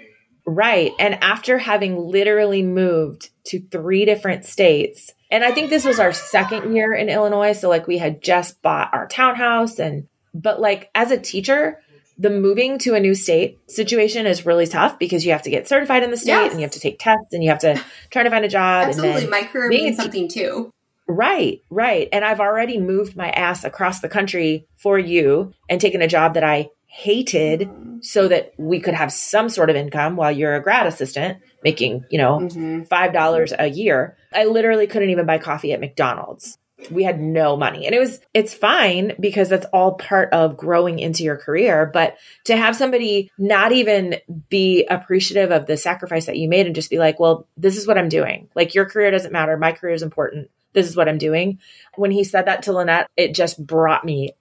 Right. And after having literally moved to three different states, and I think this was our second year in Illinois. So, like, we had just bought our townhouse. And, but like, as a teacher, the moving to a new state situation is really tough because you have to get certified in the state Yes. and you have to take tests and you have to try to find a job. and Absolutely. then- My career means te- something too. Right, right. And I've already moved my ass across the country for you and taken a job that I hated so that we could have some sort of income while you're a grad assistant making, you know, Mhm. $5 a year. I literally couldn't even buy coffee at McDonald's. We had no money. And it was it's fine because that's all part of growing into your career, but to have somebody not even be appreciative of the sacrifice that you made and just be like, "Well, this is what I'm doing. Like your career doesn't matter. My career is important. This is what I'm doing." When he said that to Lynette, it just brought me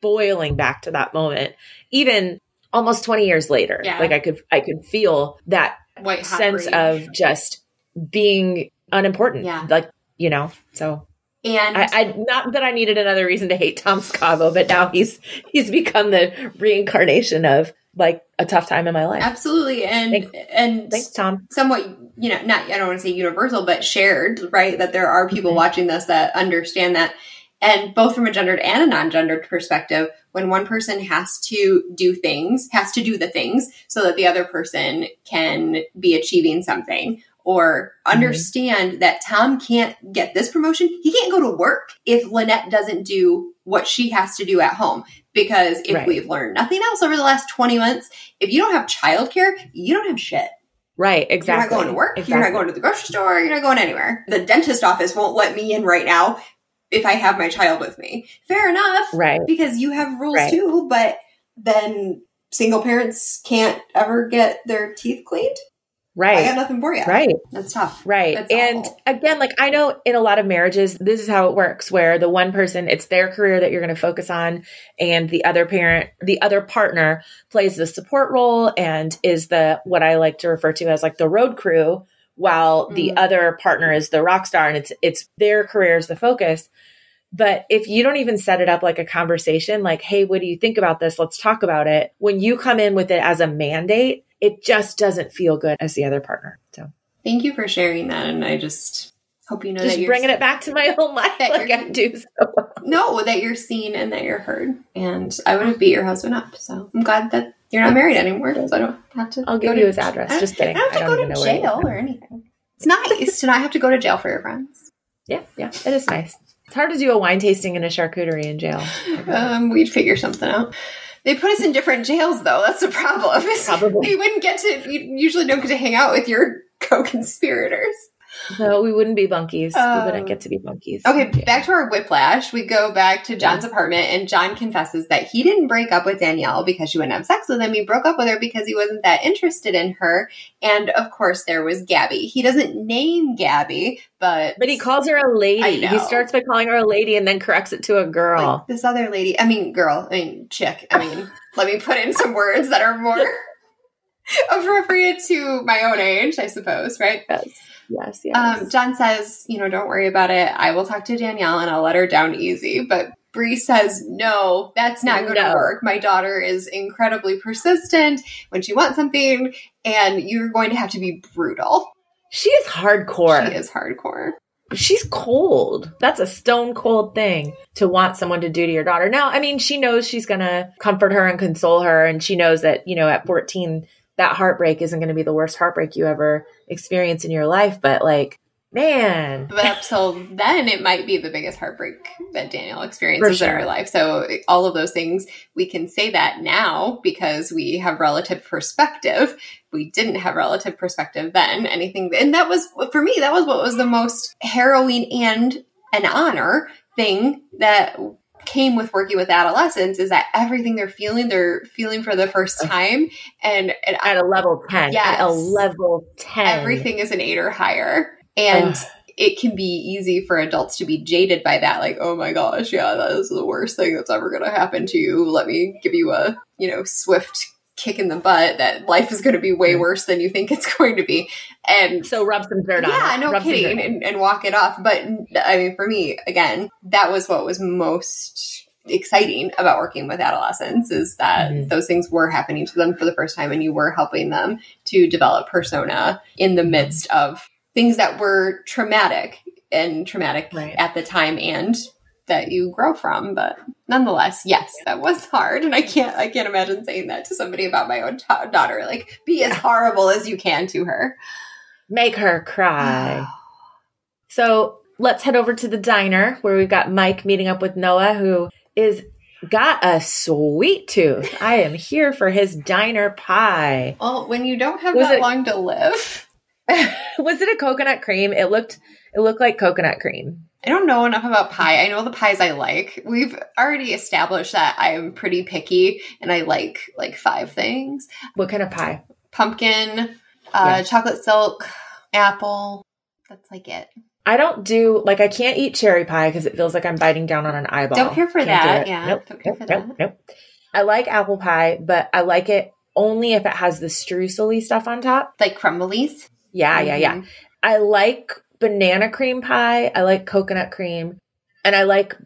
boiling back to that moment. Even almost 20 years later. Yeah. Like I could I could feel that White sense of just being unimportant. Yeah. Like, you know, so and I, I not that I needed another reason to hate Tom Scavo, but now he's he's become the reincarnation of like a tough time in my life. absolutely and Thanks. and Thanks, Tom. somewhat you know not i don't want to say universal but shared right that there are people Mhm. watching this that understand that and both from a gendered and a non-gendered perspective when one person has to do things has to do the things so that the other person can be achieving something or mm-hmm. understand that tom can't get this promotion he can't go to work if lynette doesn't do what she has to do at home because if Right. we've learned nothing else over the last 20 months if you don't have childcare you don't have shit Right, exactly. you're not going to work. You're not going to the grocery store. You're not going anywhere. The dentist office won't let me in right now if I have my child with me. Fair enough. Right. Because you have rules Right. too, but then single parents can't ever get their teeth cleaned. Right. I got nothing for you. Right. That's tough. Right. That's and awful. again, like I know in a lot of marriages, this is how it works where the one person, it's their career that you're going to focus on, and the other parent, the other partner plays the support role and is the what I like to refer to as like the road crew, while the Mhm. other partner is the rock star and it's it's their career is the focus. But if you don't even set it up like a conversation, like, hey, what do you think about this? Let's talk about it. When you come in with it as a mandate, it just doesn't feel good as the other partner. So Thank you for sharing that. And I just hope you know just that you're bringing it back to my own life that like I do. So. no, that you're seen and that you're heard. And I would have beat your husband up. So I'm glad that you're not married anymore. So I don't have to. I'll give to- you his address. I- Just kidding. I don't have to don't go to know where he jail or anything. It's nice to not have to go to jail for your friends. Yeah, yeah, it is nice. It's hard to do a wine tasting and a charcuterie in jail. Um, we'd figure something out. They put us in different jails, though. That's the problem. Probably. we wouldn't get to. You usually don't get to hang out with your co-conspirators. No, we wouldn't be bunkies. Um, we wouldn't get to be bunkies. Okay, Yeah. back to our whiplash. We go back to John's apartment, and John confesses that he didn't break up with Danielle because she wouldn't have sex with him. He broke up with her because he wasn't that interested in her. And of course, there was Gabby. He doesn't name Gabby, but But he calls her a lady. He starts by calling her a lady and then corrects it to a girl. like this other lady. I mean, girl. I mean, chick. I mean, let me put in some words that are more appropriate to my own age, I suppose. Right? yes, yes, yes. Um, John says, you know, don't worry about it. I will talk to Danielle and I'll let her down easy. But Bree says, no, that's not going to No. work. My daughter is incredibly persistent when she wants something, and you're going to have to be brutal. she is hardcore. She is hardcore. she's cold. That's a stone cold thing to want someone to do to your daughter. Now, I mean, she knows she's going to comfort her and console her. And she knows that, you know, at 14, that heartbreak isn't going to be the worst heartbreak you ever experience in your life. But like, man, But up till then, it might be the biggest heartbreak that Daniel experiences For in sure. her life. So, all of those things, we can say that now because we have relative perspective. We didn't have relative perspective then. Anything, and that was, for me, that was what was the most harrowing and an honor thing that came with working with adolescents is that everything they're feeling, they're feeling for the first time. And, and at a level 10. Yes. At a level 10. everything is an eight or higher. And Ugh. it can be easy for adults to be jaded by that. Like, oh my gosh, yeah, that is the worst thing that's ever going to happen to you. Let me give you a, you know, swift kick in the butt that life is going to be way Mm. worse than you think it's going to be. And So rub some dirt on yeah, no Rub kidding, and, and walk it off. But I mean, for me, again, that was what was most exciting about working with adolescents is that Mhm. those things were happening to them for the first time, and you were helping them to develop persona in the midst of things that were traumatic and traumatic Right. at the time, and that you grow from. But nonetheless, yes, that was hard, and I can't I can't imagine saying that to somebody about my own ta- daughter. Like, be as horrible as you can to her. Make her cry. Oh. So let's head over to the diner where we've got Mike meeting up with Noah, who is got a sweet tooth. I am here for his diner pie. Well, when you don't have Was that it- long to live, Was it a coconut cream? It looked it looked like coconut cream. I don't know enough about pie. I know the pies I like. We've already established that I'm pretty picky and I like like five things: What kind of pie? pumpkin, uh, Yeah. chocolate silk, apple. That's like it. I don't do like I can't eat cherry pie because it feels like I'm biting down on an eyeball. Don't care for Can't that, yeah. Nope. Don't care nope, for nope, that. Nope. I like apple pie, but I like it only if it has the streusely stuff on top. Like crumblies. Yeah, yeah, yeah. Mhm. I like banana cream pie. I like coconut cream, and I like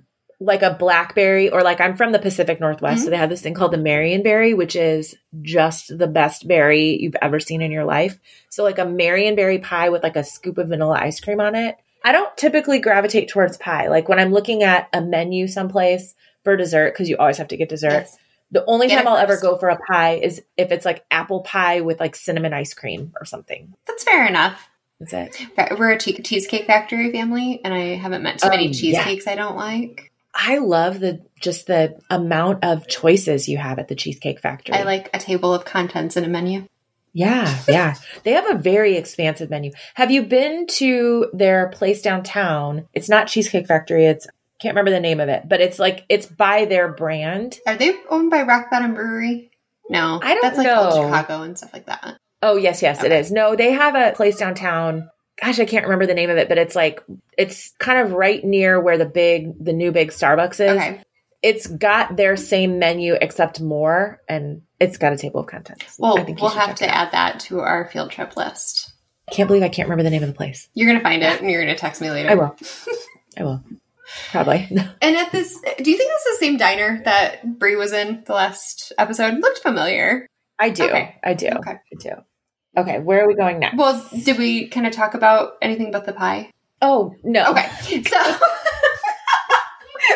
like a blackberry or like I'm from the Pacific Northwest, Mhm. so they have this thing called the Marionberry, which is just the best berry you've ever seen in your life. So like a Marionberry pie with like a scoop of vanilla ice cream on it. I don't typically gravitate towards pie. Like when I'm looking at a menu someplace for dessert, because you always have to get dessert. Yes. The only Get time I'll ever go for a pie is if it's like apple pie with like cinnamon ice cream or something. That's fair enough. That's it. We're a che- cheesecake factory family, and I haven't met too many yeah. cheesecakes I don't like. I love the just the amount of choices you have at the Cheesecake Factory. I like a table of contents in a menu. Yeah, yeah. they have a very expansive menu. Have you been to their place downtown? It's not Cheesecake Factory. It's can't remember the name of it, but it's like it's by their brand. Are they owned by Rock Bottom Brewery? No, I don't That's like old know. Chicago and stuff like that. Oh, yes, yes, it Okay. is. No, they have a place downtown. Gosh, I can't remember the name of it, but it's like it's kind of right near where the big the new big Starbucks is. Okay. It's got their same menu except more and it's got a table of contents. Well, I think we'll have to add that to our field trip list. I can't believe I can't remember the name of the place. You're gonna find it, and you're gonna text me later. I will. I will. Probably. And at this, do you think this is the same diner that Bree was in the last episode? Looked familiar. I do. Okay. I do. Okay. I do. Okay, where are we going next? Well, did we kind of talk about anything but the pie? oh no. Okay, so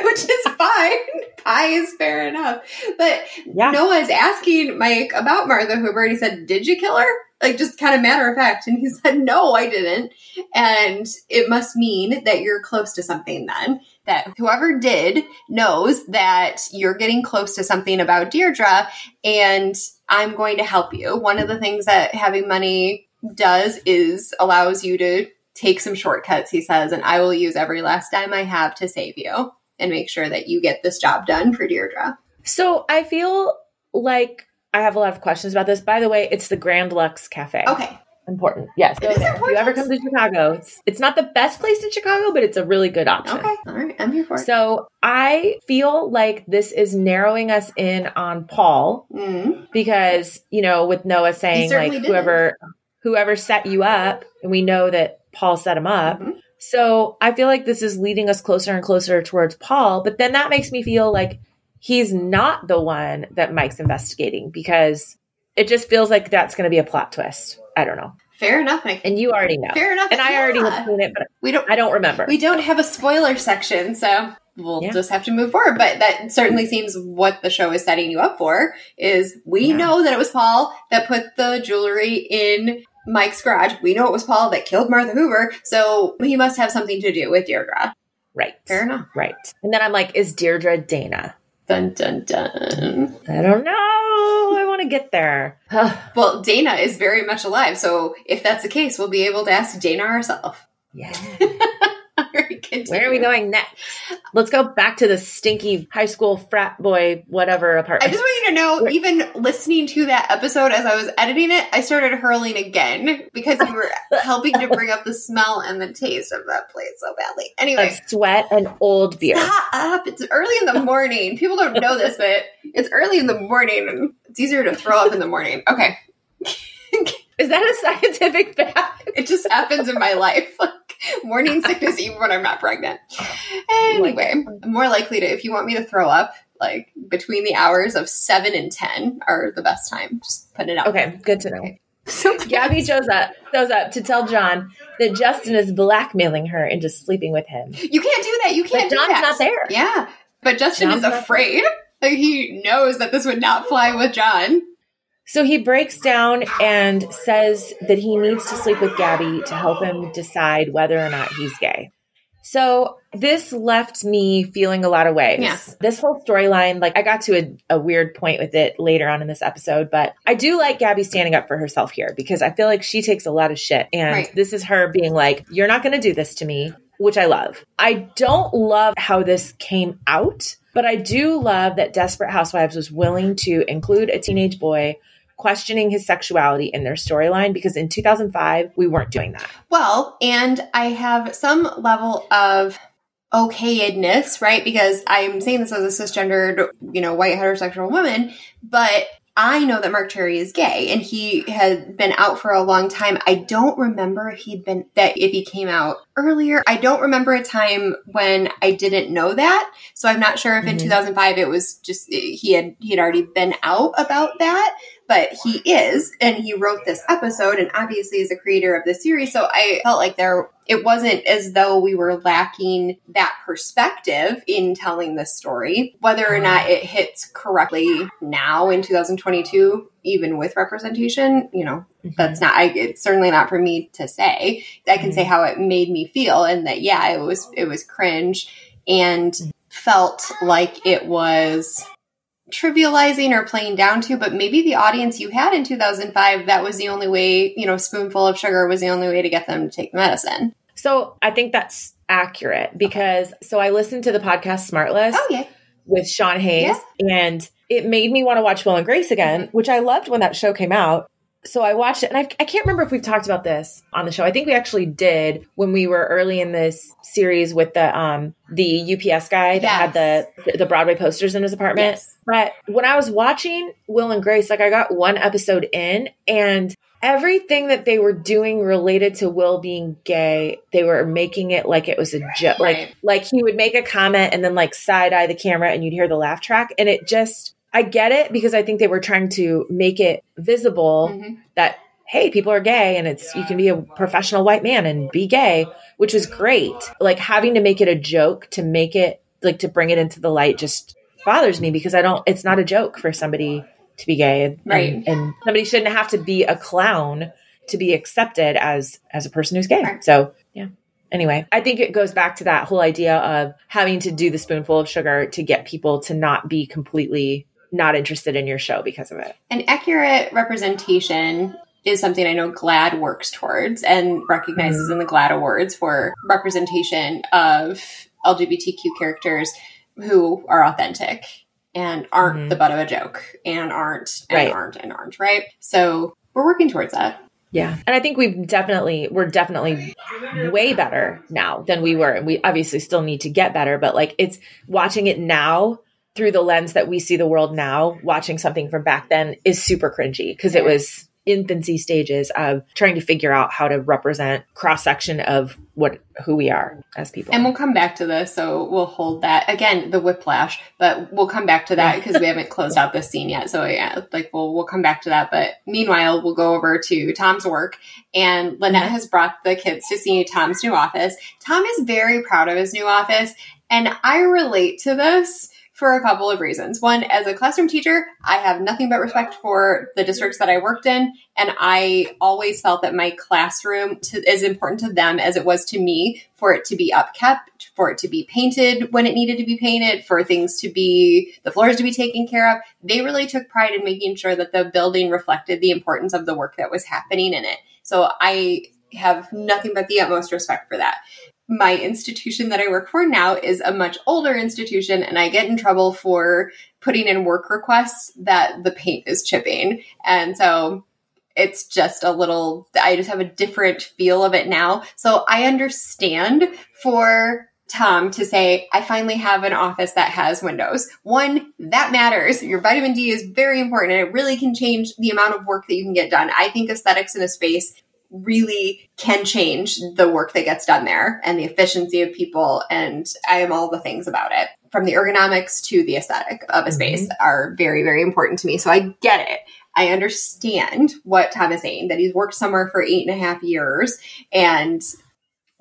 which is fine. Pie is fair enough, but Yeah. Noah's asking Mike about Martha Huber, and he said, "Did you kill her?" Like just kind of matter of fact, and he said, "No, I didn't." And it must mean that you're close to something then. That whoever did knows that you're getting close to something about Deirdre, and I'm going to help you. One of the things that having money does is allows you to take some shortcuts, he says, and I will use every last dime I have to save you and make sure that you get this job done for Deirdre. So I feel like I have a lot of questions about this. By the way, it's the Grand Lux Cafe. Okay. Important. Yes. Go It is there. If you ever come to Chicago, it's it's not the best place in Chicago, but it's a really good option. Okay. All right. I'm here for it. So I feel like this is narrowing us in on Paul Mm. because, you know, with Noah saying like did. whoever whoever set you up, and we know that Paul set him up. Mhm. So I feel like this is leading us closer and closer towards Paul, but then that makes me feel like he's not the one that Mike's investigating because it just feels like that's going to be a plot twist. I don't know. Fair enough. And you already know. Fair enough. And I already Yeah. have seen it, but We don't. I don't remember. We don't have a spoiler section, so we'll Yeah. just have to move forward. But that certainly seems what the show is setting you up for. Is we Yeah. know that it was Paul that put the jewelry in Mike's garage. We know it was Paul that killed Martha Huber, so he must have something to do with Deirdre. right. Fair enough. Right. And then I'm like, is Deirdre Dana? Dun dun dun. I don't know. I want to get there. Well, Dana is very much alive, so if that's the case, we'll be able to ask Dana herself. yeah. Where are we going next? Let's go back to the stinky high school frat boy, whatever apartment. I just want you to know, even listening to that episode as I was editing it, I started hurling again because you were helping to bring up the smell and the taste of that place so badly. Anyway, of sweat and old beer. Stop! It's early in the morning. People don't know this, but it's early in the morning it's easier to throw up in the morning. Okay. Is that a scientific fact? It just happens in my life. Like morning sickness even when I'm not pregnant. Anyway, I'm more likely to if you want me to throw up, like between the hours of seven and ten are the best time. Just put it out. Okay, good to know. Okay. So Gabby shows up shows up to tell John that Justin is blackmailing her into sleeping with him. you can't do that. You can't do John's that. not there. Yeah. But Justin John's is afraid. Like he knows that this would not fly with John. So he breaks down and says that he needs to sleep with Gabby to help him decide whether or not he's gay. So this left me feeling a lot of ways. Yeah. This whole storyline, like I got to a, a weird point with it later on in this episode, but I do like Gabby standing up for herself here because I feel like she takes a lot of shit. And Right. this is her being like, you're not going to do this to me, which I love. I don't love how this came out, but I do love that Desperate Housewives was willing to include a teenage boy questioning his sexuality in their storyline because in 2005 we weren't doing that. Well, and I have some level of okayedness, right? Because I'm saying this as a cisgendered, you know, white heterosexual woman, but I know that Marc Cherry is gay and he had been out for a long time. I don't remember if he'd been that if he came out earlier. I don't remember a time when I didn't know that. So I'm not sure if in Mhm. 2005 it was just he had he had already been out about that but he is and he wrote this episode and obviously is a creator of the series so i felt like there it wasn't as though we were lacking that perspective in telling this story whether or not it hits correctly now in 2022 even with representation you know mm-hmm. that's not I, it's certainly not for me to say. I can say mm-hmm. how it made me feel and that yeah it was it was cringe and mm-hmm. felt like it was trivializing or playing down to, but maybe the audience you had in 2005, that was the only way, you know, spoonful of sugar was the only way to get them to take the medicine. So I think that's accurate because so I listened to the podcast Smartless Oh, yeah. with Sean Hayes and it made me want to watch Will and Grace again, which I loved when that show came out. So I watched it and I, I can't remember if we've talked about this on the show. I think we actually did when we were early in this series with the um the UPS guy that had the the Broadway posters in his apartment. Yes. But when I was watching Will and Grace, like I got one episode in and everything that they were doing related to Will being gay, they were making it like it was a joke. Right. Like like he would make a comment and then like side eye the camera and you'd hear the laugh track. And it just I get it because I think they were trying to make it visible Mhm. that hey, people are gay and it's you can be a professional white man and be gay, which was great. Like having to make it a joke to make it like to bring it into the light just bothers me because I don't it's not a joke for somebody to be gay and, Right. and, and somebody shouldn't have to be a clown to be accepted as as a person who's gay. Right. So, yeah. Anyway, I think it goes back to that whole idea of having to do the spoonful of sugar to get people to not be completely not interested in your show because of it. An accurate representation is something I know GLAAD works towards and recognizes in the GLAAD Awards for representation of LGBTQ characters who are authentic and aren't Mhm. the butt of a joke and aren't and Right. aren't and aren't, right? So we're working towards that. Yeah. And I think we've definitely, we're definitely way better now than we were. And we obviously still need to get better, but like it's watching it now through the lens that we see the world now, watching something from back then is super cringy because it was infancy stages of trying to figure out how to represent cross section of what who we are as people. And we'll come back to this, so we'll hold that again. The whiplash, but we'll come back to that because we haven't closed out this scene yet. So yeah, like we'll we'll come back to that. But meanwhile, we'll go over to Tom's work, and Lynette has brought the kids to see Tom's new office. Tom is very proud of his new office, and I relate to this for a couple of reasons. One, as a classroom teacher, I have nothing but respect for the districts that I worked in, and I always felt that my classroom to, is important to them as it was to me for it to be upkept, for it to be painted when it needed to be painted, for things to be the floors to be taken care of. They really took pride in making sure that the building reflected the importance of the work that was happening in it. So I have nothing but the utmost respect for that. My institution that I work for now is a much older institution, and I get in trouble for putting in work requests that the paint is chipping. And so it's just a little, I just have a different feel of it now. So I understand for Tom to say, I finally have an office that has windows. One, that matters. Your vitamin D is very important and it really can change the amount of work that you can get done. I think aesthetics in a space really can change the work that gets done there and the efficiency of people. And I am all the things about it. From the ergonomics to the aesthetic of a space mm-hmm. are very, very important to me. So I get it. I understand what Tom is saying that he's worked somewhere for eight and a half years and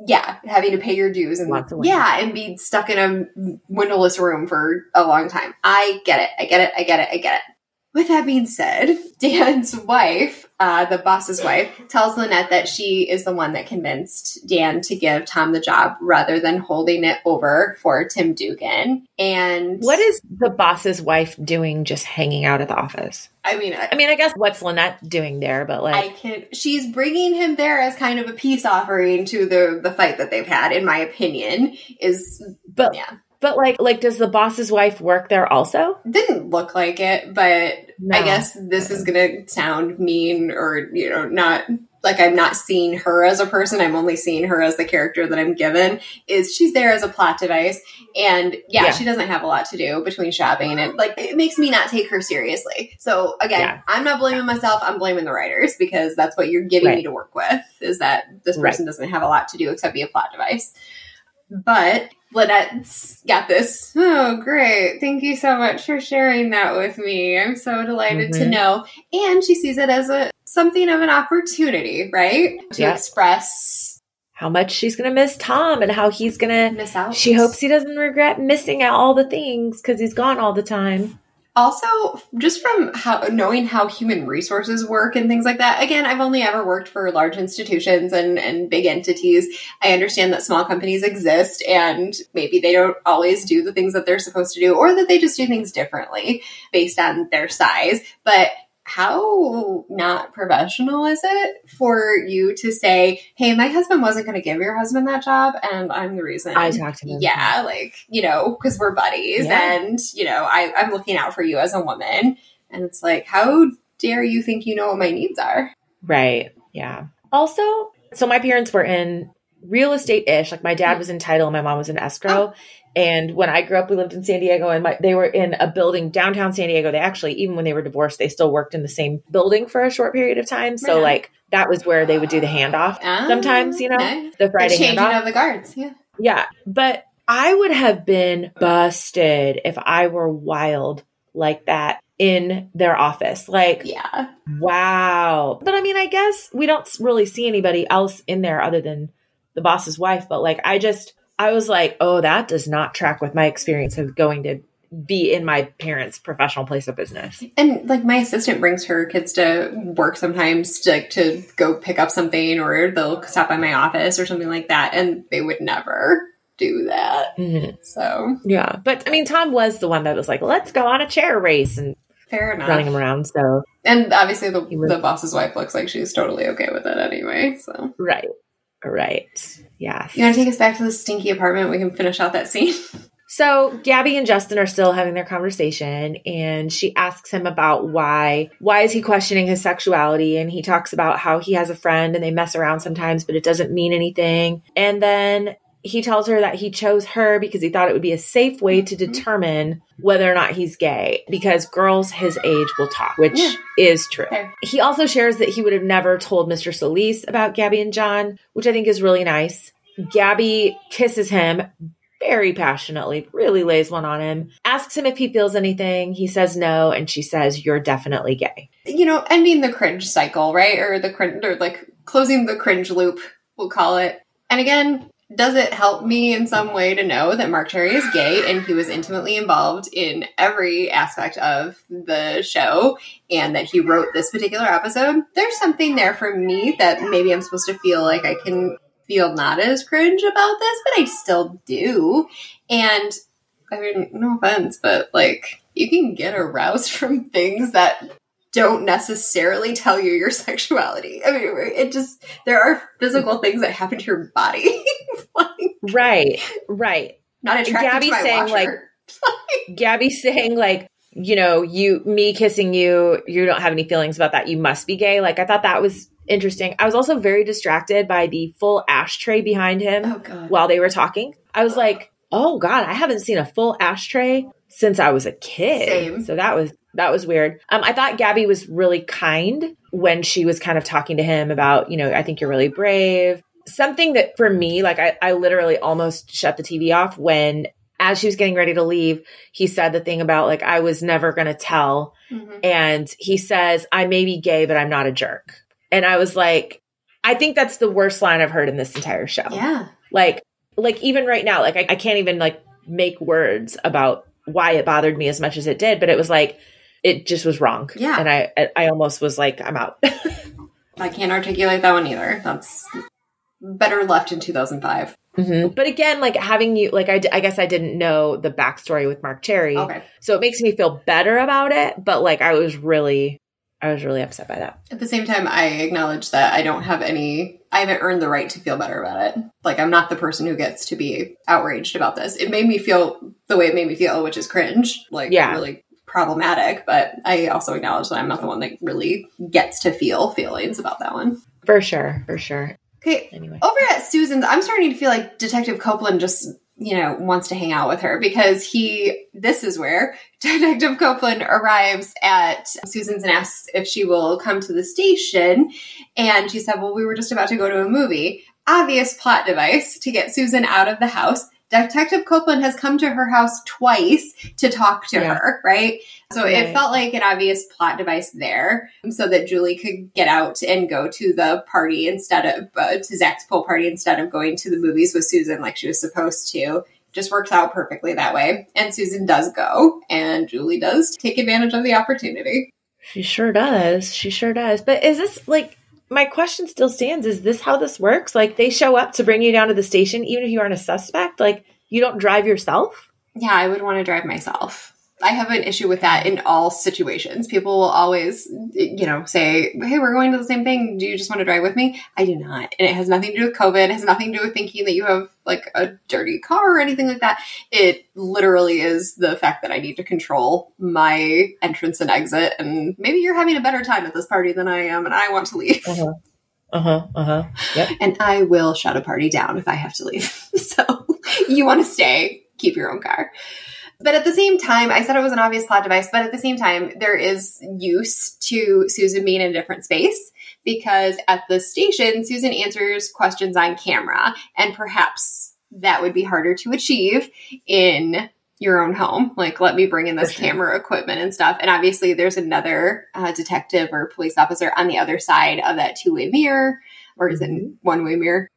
yeah, having to pay your dues and yeah, and be stuck in a windowless room for a long time. I get it. I get it. I get it. I get it. With that being said, Dan's wife, uh, the boss's wife, tells Lynette that she is the one that convinced Dan to give Tom the job rather than holding it over for Tim Dugan. And what is the boss's wife doing just hanging out at the office? I mean, I, I mean, I guess what's Lynette doing there? But like, I can. She's bringing him there as kind of a peace offering to the the fight that they've had. In my opinion, is but yeah. But like, like, does the boss's wife work there also? Didn't look like it, but no. I guess this is gonna sound mean or you know not like I'm not seeing her as a person. I'm only seeing her as the character that I'm given. Is she's there as a plot device, and yeah, yeah. she doesn't have a lot to do between shopping and like it makes me not take her seriously. So again, yeah. I'm not blaming myself. I'm blaming the writers because that's what you're giving right. me to work with. Is that this person right. doesn't have a lot to do except be a plot device. But Lynette's got this. Oh, great. Thank you so much for sharing that with me. I'm so delighted mm-hmm. to know. And she sees it as a something of an opportunity, right? To yep. express how much she's going to miss Tom and how he's going to miss out. She hopes he doesn't regret missing out all the things cuz he's gone all the time also just from how knowing how human resources work and things like that again i've only ever worked for large institutions and, and big entities. I understand that small companies exist and maybe they don't always do the things that they're supposed to do or that they just do things differently based on their size. But how not professional is it for you to say, "Hey, my husband wasn't going to give your husband that job, and I'm the reason." I talked to him. Yeah, like you know, because we're buddies, yeah. and you know, I, I'm looking out for you as a woman, and it's like, how dare you think you know what my needs are? Right. Yeah. Also, so my parents were in real estate ish. Like my dad mm-hmm. was in title, my mom was in escrow. Oh. And when I grew up, we lived in San Diego, and my, they were in a building downtown San Diego. They actually, even when they were divorced, they still worked in the same building for a short period of time. So, like, that was where they would do the handoff ah, sometimes, you know, okay. the Friday the handoff of the guards. Yeah, yeah. But I would have been busted if I were wild like that in their office. Like, yeah, wow. But I mean, I guess we don't really see anybody else in there other than the boss's wife. But like, I just I was like, oh, that does not track with my experience of going to be in my parents' professional place of business. And like my assistant brings her kids to work sometimes to like to go pick up something or they'll stop by my office or something like that and they would never do that. Mm-hmm. So yeah, but I mean, Tom was the one that was like, "Let's go on a chair race," and fair enough, running him around. So and obviously the was, the boss's wife looks like she's totally okay with it anyway. So right, right. Yeah. You want to take us back to the stinky apartment? We can finish out that scene. So Gabby and Justin are still having their conversation and she asks him about why why is he questioning his sexuality and he talks about how he has a friend and they mess around sometimes but it doesn't mean anything. And then he tells her that he chose her because he thought it would be a safe way to mm-hmm. determine whether or not he's gay because girls his age will talk, which yeah. is true. He also shares that he would have never told Mr. Solis about Gabby and John, which I think is really nice. Gabby kisses him very passionately, really lays one on him, asks him if he feels anything. He says no, and she says, You're definitely gay. You know, ending the cringe cycle, right? Or the cringe, or like closing the cringe loop, we'll call it. And again, does it help me in some way to know that Marc Cherry is gay and he was intimately involved in every aspect of the show and that he wrote this particular episode? There's something there for me that maybe I'm supposed to feel like I can feel not as cringe about this, but I still do. And I mean, no offense, but like you can get aroused from things that don't necessarily tell you your sexuality. I mean, it just, there are physical things that happen to your body. like, Right, right. Not attracted Gabby saying, washer. like- Gabby saying like, you know, you me kissing you, you don't have any feelings about that. You must be gay. Like I thought that was interesting. I was also very distracted by the full ashtray behind him oh while they were talking. I was like, "Oh god, I haven't seen a full ashtray since I was a kid." Same. So that was that was weird. Um I thought Gabby was really kind when she was kind of talking to him about, you know, I think you're really brave. Something that for me, like I, I literally almost shut the TV off when as she was getting ready to leave, he said the thing about like I was never gonna tell Mhm. and he says, I may be gay, but I'm not a jerk. And I was like, I think that's the worst line I've heard in this entire show. Yeah. Like, like even right now, like I, I can't even like make words about why it bothered me as much as it did, but it was like it just was wrong. Yeah. And I I- almost was like, I'm out. I can't articulate that one either. That's better left in 2005. Mhm. But again, like having you, like I, I guess I didn't know the backstory with Marc Cherry, Okay. so it makes me feel better about it. But like I was really, I was really upset by that. At the same time, I acknowledge that I don't have any, I haven't earned the right to feel better about it. Like, I'm not the person who gets to be outraged about this. It made me feel the way it made me feel, which is cringe, like, Yeah. really problematic. But I also acknowledge that I'm not the one that really gets to feel feelings about that one. For sure, for sure. Okay, Anyway, over at Susan's, I'm starting to feel like Detective Copeland just, you know, wants to hang out with her because he, this is where Detective Copeland arrives at Susan's and asks if she will come to the station. And she said, Well, we were just about to go to a movie. Obvious plot device to get Susan out of the house. Detective Copeland has come to her house twice to talk to Yeah. her, right? So it felt like an obvious plot device there so that Julie could get out and go to the party instead of uh, to Zach's pool party instead of going to the movies with Susan like she was supposed to. Just works out perfectly that way. And Susan does go, and Julie does take advantage of the opportunity. she sure does. She sure does. But is this like my question still stands? Is this how this works? Like they show up to bring you down to the station, even if you aren't a suspect. Like you don't drive yourself. Yeah, I would want to drive myself. I have an issue with that in all situations. People will always, you know, say, Hey, we're going to the same thing. Do you just want to drive with me? I do not. And it has nothing to do with COVID. It has nothing to do with thinking that you have like a dirty car or anything like that. It literally is the fact that I need to control my entrance and exit. And maybe you're having a better time at this party than I am, and I want to leave. Uh huh. Uh huh. Uh huh. Yep. And I will shut a party down if I have to leave. so you want to stay, keep your own car. But at the same time, I said it was an obvious plot device, but at the same time, there is use to Susan being in a different space because at the station, Susan answers questions on camera, and perhaps that would be harder to achieve in your own home. Like, let me bring in this sure. camera equipment and stuff. And obviously, there's another uh, detective or police officer on the other side of that two way mirror, or is it Mhm. one way mirror?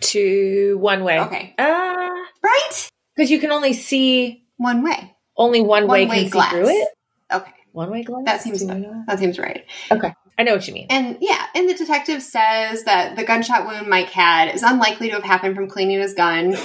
To one way. Okay. Uh Right? because you can only see One way. only one, way One-way can glass. see through it. Okay. One way glass. That seems Two-way that seems right. Okay. I know what you mean. And yeah, and the detective says that the gunshot wound Mike had is unlikely to have happened from cleaning his gun.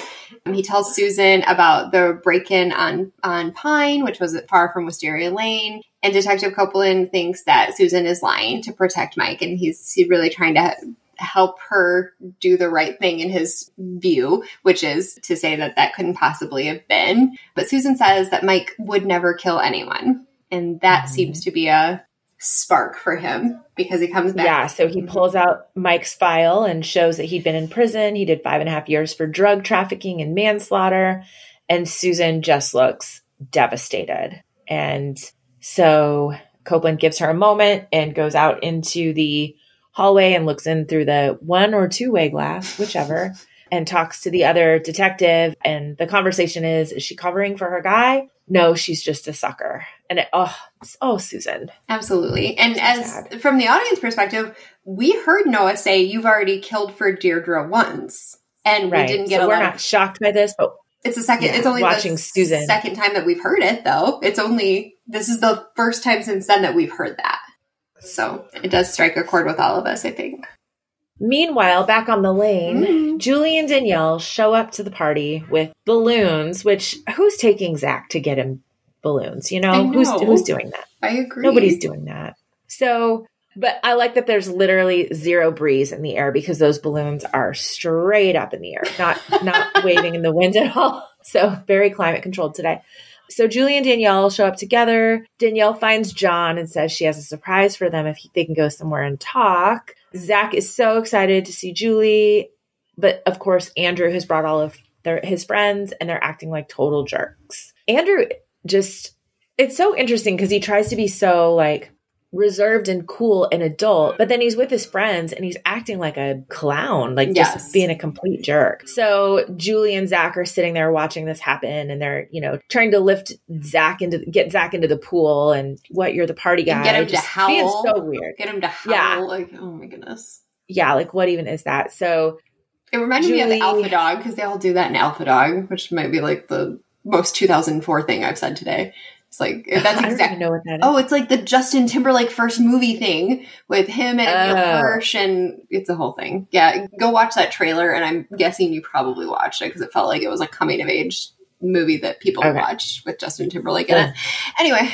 Um, he tells Susan about the break-in on on Pine, which was far from Wisteria Lane. And Detective Copeland thinks that Susan is lying to protect Mike, and he's, he's really trying to help her do the right thing in his view, which is to say that that couldn't possibly have been. But Susan says that Mike would never kill anyone, and that Mhm. seems to be a spark for him because he comes back. Yeah, so he pulls out Mike's file and shows that he'd been in prison. He did five and a half years for drug trafficking and manslaughter. And Susan just looks devastated. And so Copeland gives her a moment and goes out into the hallway and looks in through the one or two way glass, whichever, and talks to the other detective. And the conversation is Is she covering for her guy? No, she's just a sucker. And it, oh, oh, Susan. Absolutely. And So as sad. from the audience perspective, we heard Noah say you've already killed for Deirdre once. And Right. we didn't get so a we're not of, shocked by this, but it's a second yeah, it's only watching the Susan. second time that we've heard it though. It's only this is the first time since then that we've heard that. So it does strike a chord with all of us, I think. Meanwhile, back on the lane, Mm. Julie and Danielle show up to the party with balloons, which who's taking Zach to get him balloons? You know, I who's know. who's doing that? I agree. Nobody's doing that. So But I like that there's literally zero breeze in the air because those balloons are straight up in the air, not not waving in the wind at all. So very climate controlled today. So Julie and Danielle show up together. Danielle finds John and says she has a surprise for them if he, they can go somewhere and talk. Zach is so excited to see Julie, but of course Andrew has brought all of their his friends and they're acting like total jerks. Andrew just it's so interesting because he tries to be so like reserved and cool and adult, but then he's with his friends and he's acting like a clown, like Yes. just being a complete jerk. So Julie and Zach are sitting there watching this happen and they're, you know, trying to lift Zach into get Zach into the pool and what you're the party guy. And get him to just being howl. so weird. Get him to howl. Yeah. Like, oh my goodness. Yeah, like what even is that? So It reminded me Julie- of Alpha Dog because they all do that in Alpha Dog, which might be like the most 2004 thing I've said today. It's like that's I don't even exactly. know what that oh, is. Oh, it's like the Justin Timberlake first movie thing with him and Oh. Hirsch, and it's a whole thing. Yeah, go watch that trailer, and I'm guessing you probably watched it because it felt like it was a coming of age movie that people Okay. watched with Justin Timberlake in it. Anyway,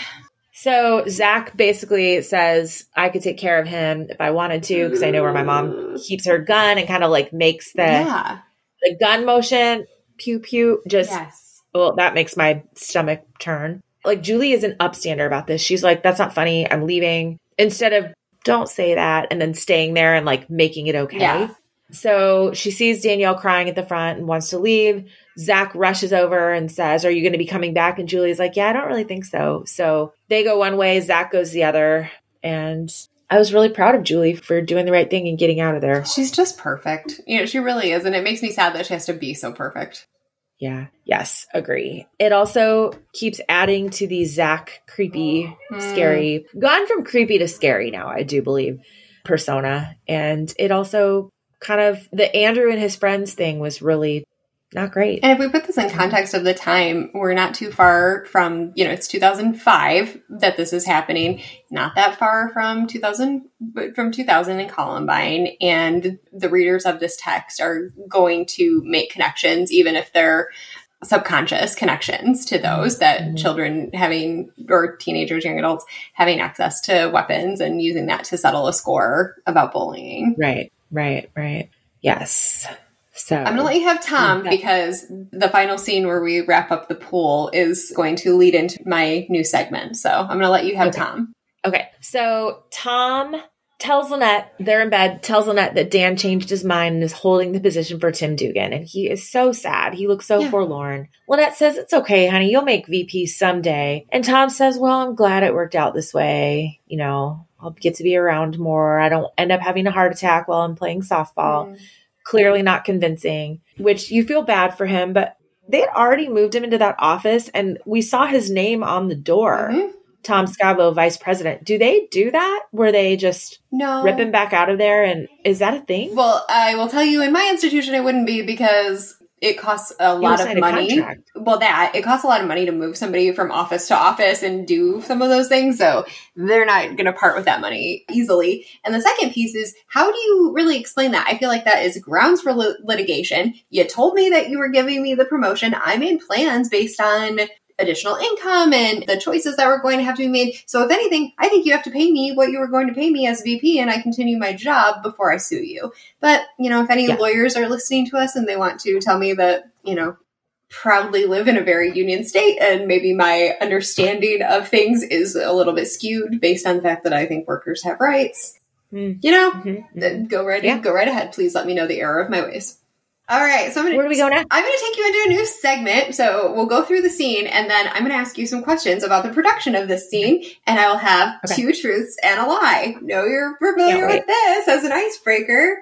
So Zach basically says I could take care of him if I wanted to because I know where my mom mm. keeps her gun and kind of like makes the yeah, the gun motion pew pew just yes, well that makes my stomach turn. Like Julie is an upstander about this. She's like that's not funny. I'm leaving instead of don't say that and then staying there and like making it okay. Yeah. So she sees Danielle crying at the front and wants to leave. Zach rushes over and says, Are you going to be coming back? And Julie's like, Yeah, I don't really think so. So they go one way, Zach goes the other. And I was really proud of Julie for doing the right thing and getting out of there. she's just perfect. You know, she really is, and it makes me sad that she has to be so perfect. Yeah. Yes. Agree. It also keeps adding to the Zach creepy, Mm. scary, gone from creepy to scary now, I do believe, persona. And it also kind of, the Andrew and his friends thing was really not great. And if we put this in context of the time, we're not too far from, you know, it's 2005 that this is happening, not that far from 2000, but from 2000 in Columbine. And the readers of this text are going to make connections, even if they're subconscious connections to those that Mhm. children having, or teenagers, young adults having access to weapons and using that to settle a score about bullying. Right, right, right. Yes. So I'm gonna let you have Tom Okay. because the final scene where we wrap up the pool is going to lead into my new segment. So I'm gonna let you have Okay. Tom. Okay. So Tom tells Lynette, they're in bed, tells Lynette that Dan changed his mind and is holding the position for Tim Dugan. And he is so sad. He looks so Yeah. forlorn. Lynette says, It's okay, honey. You'll make VP someday. And Tom says, Well, I'm glad it worked out this way. You know, I'll get to be around more. I don't end up having a heart attack while I'm playing softball. Clearly not convincing, which you feel bad for him, but they had already moved him into that office and we saw his name on the door. Mhm. Tom Scavo, vice president. Do they do that where they just No. rip him back out of there? And is that a thing? Well, I will tell you, in my institution, it wouldn't be because it costs a You lot of money. Well, that it costs a lot of money to move somebody from office to office and do some of those things. So they're not going to part with that money easily. And the second piece is how do you really explain that? I feel like that is grounds for litigation. You told me that you were giving me the promotion. I made plans based on additional income and the choices that were going to have to be made. So if anything, I think you have to pay me what you were going to pay me as VP and I continue my job before I sue you. But, you know, if any Yeah. lawyers are listening to us and they want to tell me that, you know, proudly live in a very union state and maybe my understanding of things is a little bit skewed based on the fact that I think workers have rights. Hmm. You know, Mhm. then go right Yeah. go right ahead. Please let me know the error of my ways. All right, so I'm gonna Where do we go next? I'm going to take you into a new segment. So we'll go through the scene and then I'm going to ask you some questions about the production of this scene. And I will have Okay. two truths and a lie. Know you're familiar with this as an icebreaker.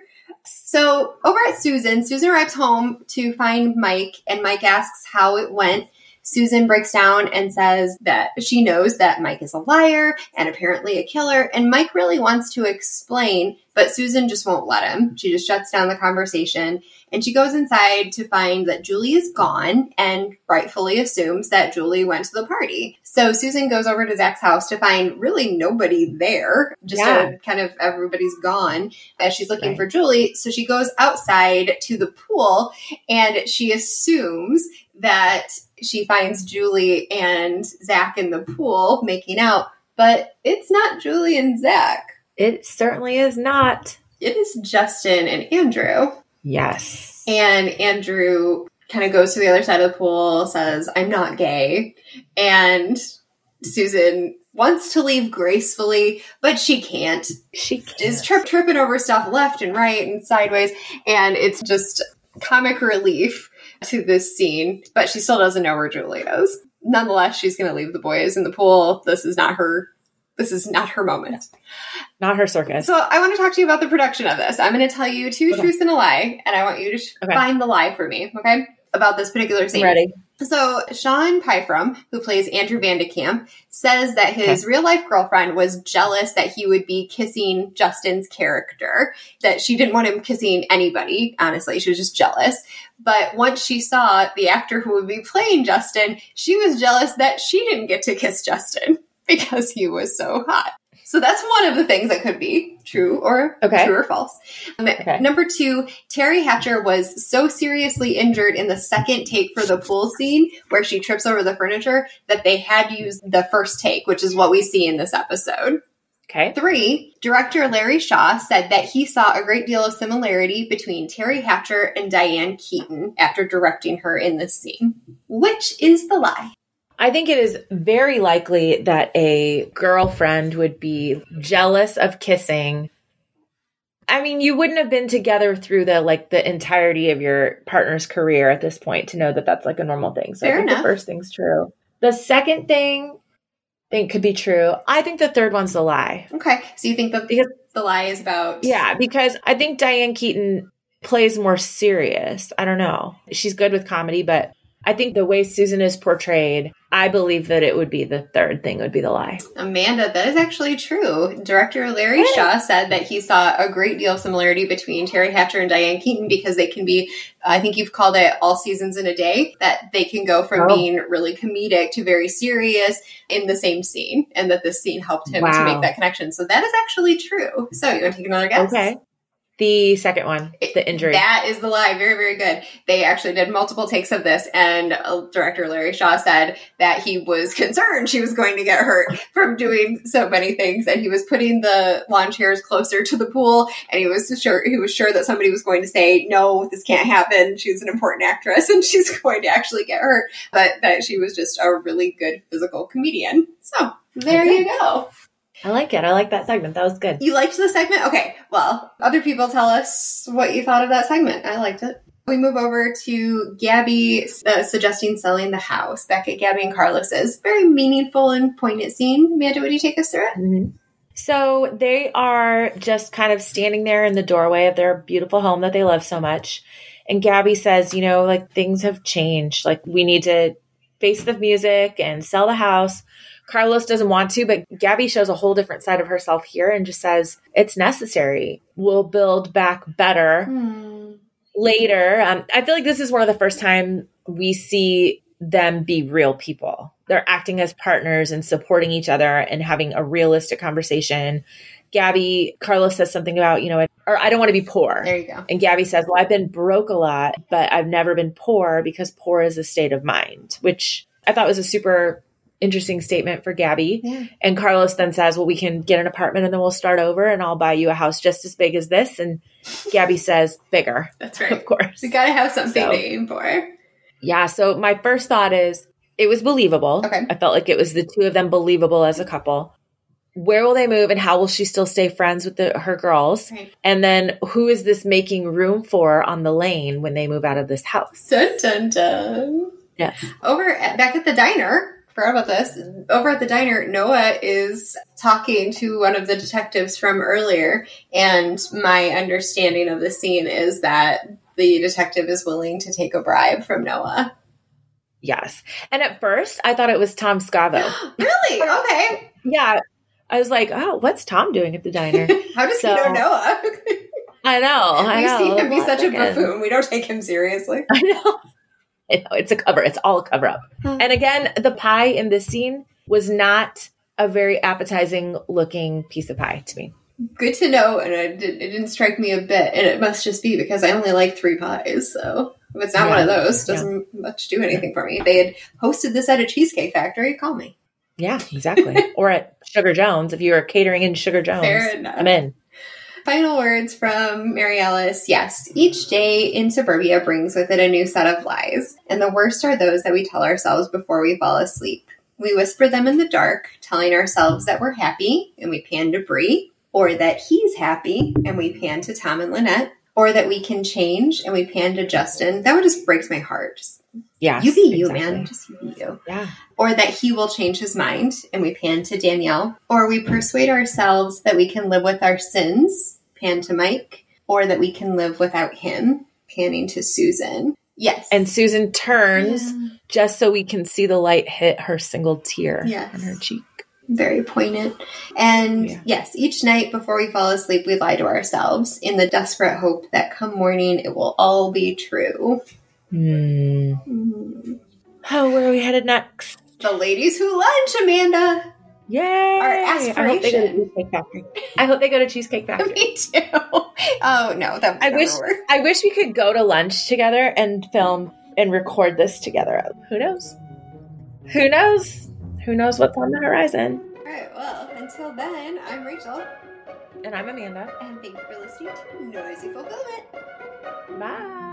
So over at Susan, Susan arrives home to find Mike and Mike asks how it went. Susan breaks down and says that she knows that Mike is a liar and apparently a killer, and Mike really wants to explain, but Susan just won't let him. She just shuts down the conversation and she goes inside to find that Julie is gone and rightfully assumes that Julie went to the party. So Susan goes over to Zach's house to find really nobody there. Just Yeah. kind of everybody's gone as she's looking Right. for Julie. So she goes outside to the pool and she assumes that she finds Julie and Zach in the pool making out, but it's not Julie and Zach. It certainly is not. It is Justin and Andrew. Yes. And Andrew kind of goes to the other side of the pool, says, I'm not gay. And Susan wants to leave gracefully, but she can't. She can't. Is trip, tripping over stuff left and right and sideways. And it's just comic relief to this scene, but she still doesn't know where Julie is. Nonetheless, she's going to leave the boys in the pool. This is not her. This is not her moment. Not her circus. So I want to talk to you about the production of this. I'm going to tell you two Okay. truths and a lie, and I want you to sh- Okay. find the lie for me. Okay, about this particular I'm scene. ready. So Sean Pyfrom, who plays Andrew Van de Kamp, says that his real life girlfriend was jealous that he would be kissing Justin's character, that she didn't want him kissing anybody, honestly. She was just jealous. But once she saw the actor who would be playing Justin, she was jealous that she didn't get to kiss Justin because he was so hot. So that's one of the things that could be true or Okay. true or false. Um, Okay. Number two, Teri Hatcher was so seriously injured in the second take for the pool scene where she trips over the furniture that they had to use the first take, which is what we see in this episode. Okay. Three, director Larry Shaw said that he saw a great deal of similarity between Teri Hatcher and Diane Keaton after directing her in this scene. Which is the lie? I think it is very likely that a girlfriend would be jealous of kissing. I mean, you wouldn't have been together through the like the entirety of your partner's career at this point to know that that's like a normal thing. So Fair I think enough. the first thing's true. The second thing think could be true. I think the third one's a lie. Okay, so you think that Because- the lie is about Yeah, because I think Diane Keaton plays more serious. I don't know. She's good with comedy, but I think the way Susan is portrayed, I believe that it would be the third thing would be the lie. Amanda, that is actually true. Director Larry Really? Shaw said that he saw a great deal of similarity between Teri Hatcher and Diane Keaton because they can be, I think you've called it all seasons in a day, that they can go from Oh. being really comedic to very serious in the same scene, and that this scene helped him to make that connection. So that is actually true. So you want to take another guess? Okay. The second one, the injury. That is the lie. Very, very good. They actually did multiple takes of this, and uh, director Larry Shaw said that he was concerned she was going to get hurt from doing so many things, and he was putting the lawn chairs closer to the pool, and he was sure he was sure that somebody was going to say, "No, this can't happen. She's an important actress, and she's going to actually get hurt," but that she was just a really good physical comedian. So there Okay. you go. I like it. I like that segment. That was good. You liked the segment? Okay. Well, other people tell us what you thought of that segment. I liked it. We move over to Gabby uh, suggesting selling the house back at Gabby and Carlos's. Very meaningful and poignant scene. Amanda, would you take us through it? Mhm. So they are just kind of standing there in the doorway of their beautiful home that they love so much. And Gabby says, you know, like things have changed. Like we need to face the music and sell the house. Carlos doesn't want to, but Gabby shows a whole different side of herself here and just says, it's necessary. We'll build back better later. Um, I feel like this is one of the first time we see them be real people. They're acting as partners and supporting each other and having a realistic conversation. Gabby, Carlos says something about, you know, or I don't want to be poor. There you go. And Gabby says, Well, I've been broke a lot, but I've never been poor because poor is a state of mind, which I thought was a super interesting statement for Gabby. Yeah. And Carlos then says, Well, we can get an apartment and then we'll start over and I'll buy you a house just as big as this. And Gabby says, Bigger, That's right. of course. We gotta have something So- to aim for. Yeah. So my first thought is it was believable. Okay. I felt like it was the two of them believable as a couple. Where will they move and how will she still stay friends with the, her girls? Right. And then who is this making room for on the lane when they move out of this house? Dun dun dun. Yes. Over at, back at the diner, forgot about this. Over at the diner, Noah is talking to one of the detectives from earlier, and my understanding of the scene is that the detective is willing to take a bribe from Noah. Yes. And at first I thought it was Tom Scavo. really? Okay. yeah. I was like, oh, what's Tom doing at the diner? How does So- he know Noah? I know. I We've know. seen him be such a buffoon. We don't take him seriously. I know. Know. It's a cover. It's all a cover up. Huh. And again, the pie in this scene was not a very appetizing looking piece of pie to me. Good to know, and it, it didn't strike me a bit. And it must just be because I only like three pies. So if it's not Yeah. one of those, doesn't much do anything for me. They had hosted this at a cheesecake factory, call me. Yeah, exactly. or at Sugar Jones if you are catering in Sugar Jones. Fair enough. I'm in. Final words from Mary Alice. Yes, each day in suburbia brings with it a new set of lies, and the worst are those that we tell ourselves before we fall asleep. We whisper them in the dark, telling ourselves that we're happy, and we pan to Bree, or that he's happy, and we pan to Tom and Lynette, or that we can change, and we pan to Justin. That one just breaks my heart. Just, Yeah. you be you, man. Just you be you Yeah. or that he will change his mind, and we pan to Danielle, or we persuade ourselves that we can live with our sins, pan to Mike, or that we can live without him, panning to Susan. Yes. And Susan turns Yeah. just so we can see the light hit her single tear Yes. on her cheek. very poignant. And Yeah. yes, each night before we fall asleep, we lie to ourselves in the desperate hope that come morning it will all be true. Hmm. Oh, where are we headed next? The ladies who lunch, Amanda. Yay! Our I hope they go to aspiration. Cheesecake Factory. I hope they go to Cheesecake Factory. Me too. Oh no, that I wish work. I wish we could go to lunch together and film and record this together. Who knows? Who knows? Who knows what's on the horizon? All right. Well, until then, I'm Rachel. And I'm Amanda. And thank you for listening to Noisy Fulfillment. Bye.